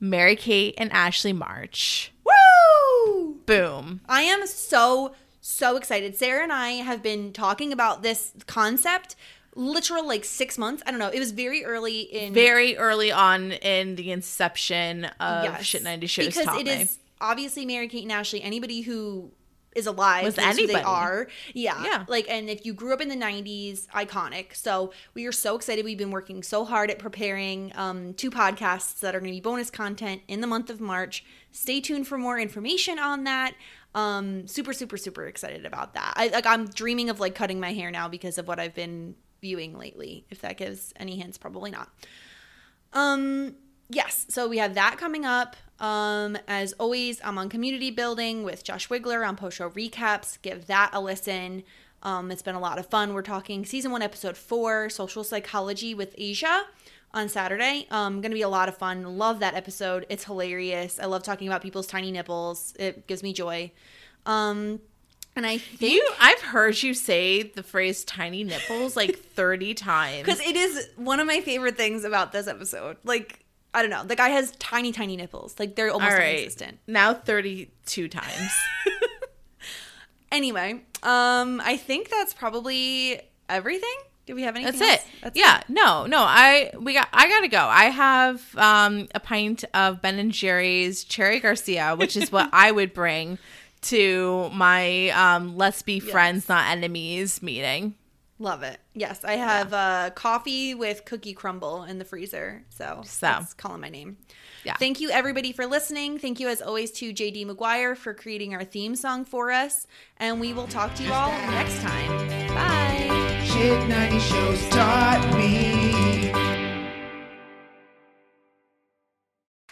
Mary Kate and Ashley March. Woo! Boom. I am so so excited. Sarah and I have been talking about this concept literal like six months. I don't know. It was very early in Very early on in the inception of Yes. Shit 90 Shows because it Me. is obviously Mary Kate and Ashley. Anybody who is alive Was who they are. Yeah, Yeah. Like, and if you grew up in the '90s, iconic. So we are so excited. We've been working so hard at preparing um, two podcasts that are going to be bonus content in the month of March. Stay tuned for more information on that. Um, super, super, super excited about that. I like. I'm dreaming of like cutting my hair now because of what I've been viewing lately. If that gives any hints, probably not. Um, yes, so we have that coming up. Um, as always, I'm on community building with Josh Wiggler on post show recaps. Give that a listen. Um, it's been a lot of fun. We're talking season one, episode four, social psychology with Asia on Saturday. Um, gonna be a lot of fun. Love that episode. It's hilarious. I love talking about people's tiny nipples. It gives me joy. Um, and I think You, I've heard you say the phrase "tiny nipples" like thirty <laughs> times. because it is one of my favorite things about this episode. Like, I don't know, the guy has tiny, tiny nipples. Like they're almost All right, non-existent. now thirty-two times. <laughs> Anyway, um, I think that's probably everything. Do we have anything? That's else? it. That's yeah, no, no. I we got. I gotta go. I have um, a pint of Ben and Jerry's Cherry Garcia, which is what I would bring to my um, let's be <laughs> friends, not enemies meeting. Love it. Yes, I have uh, coffee with cookie crumble in the freezer. So, So. that's calling my name. Yeah. Thank you, everybody, for listening. Thank you, as always, to JD McGuire for creating our theme song for us. And we will talk to you all next time. Bye. Shit 90 shows taught me.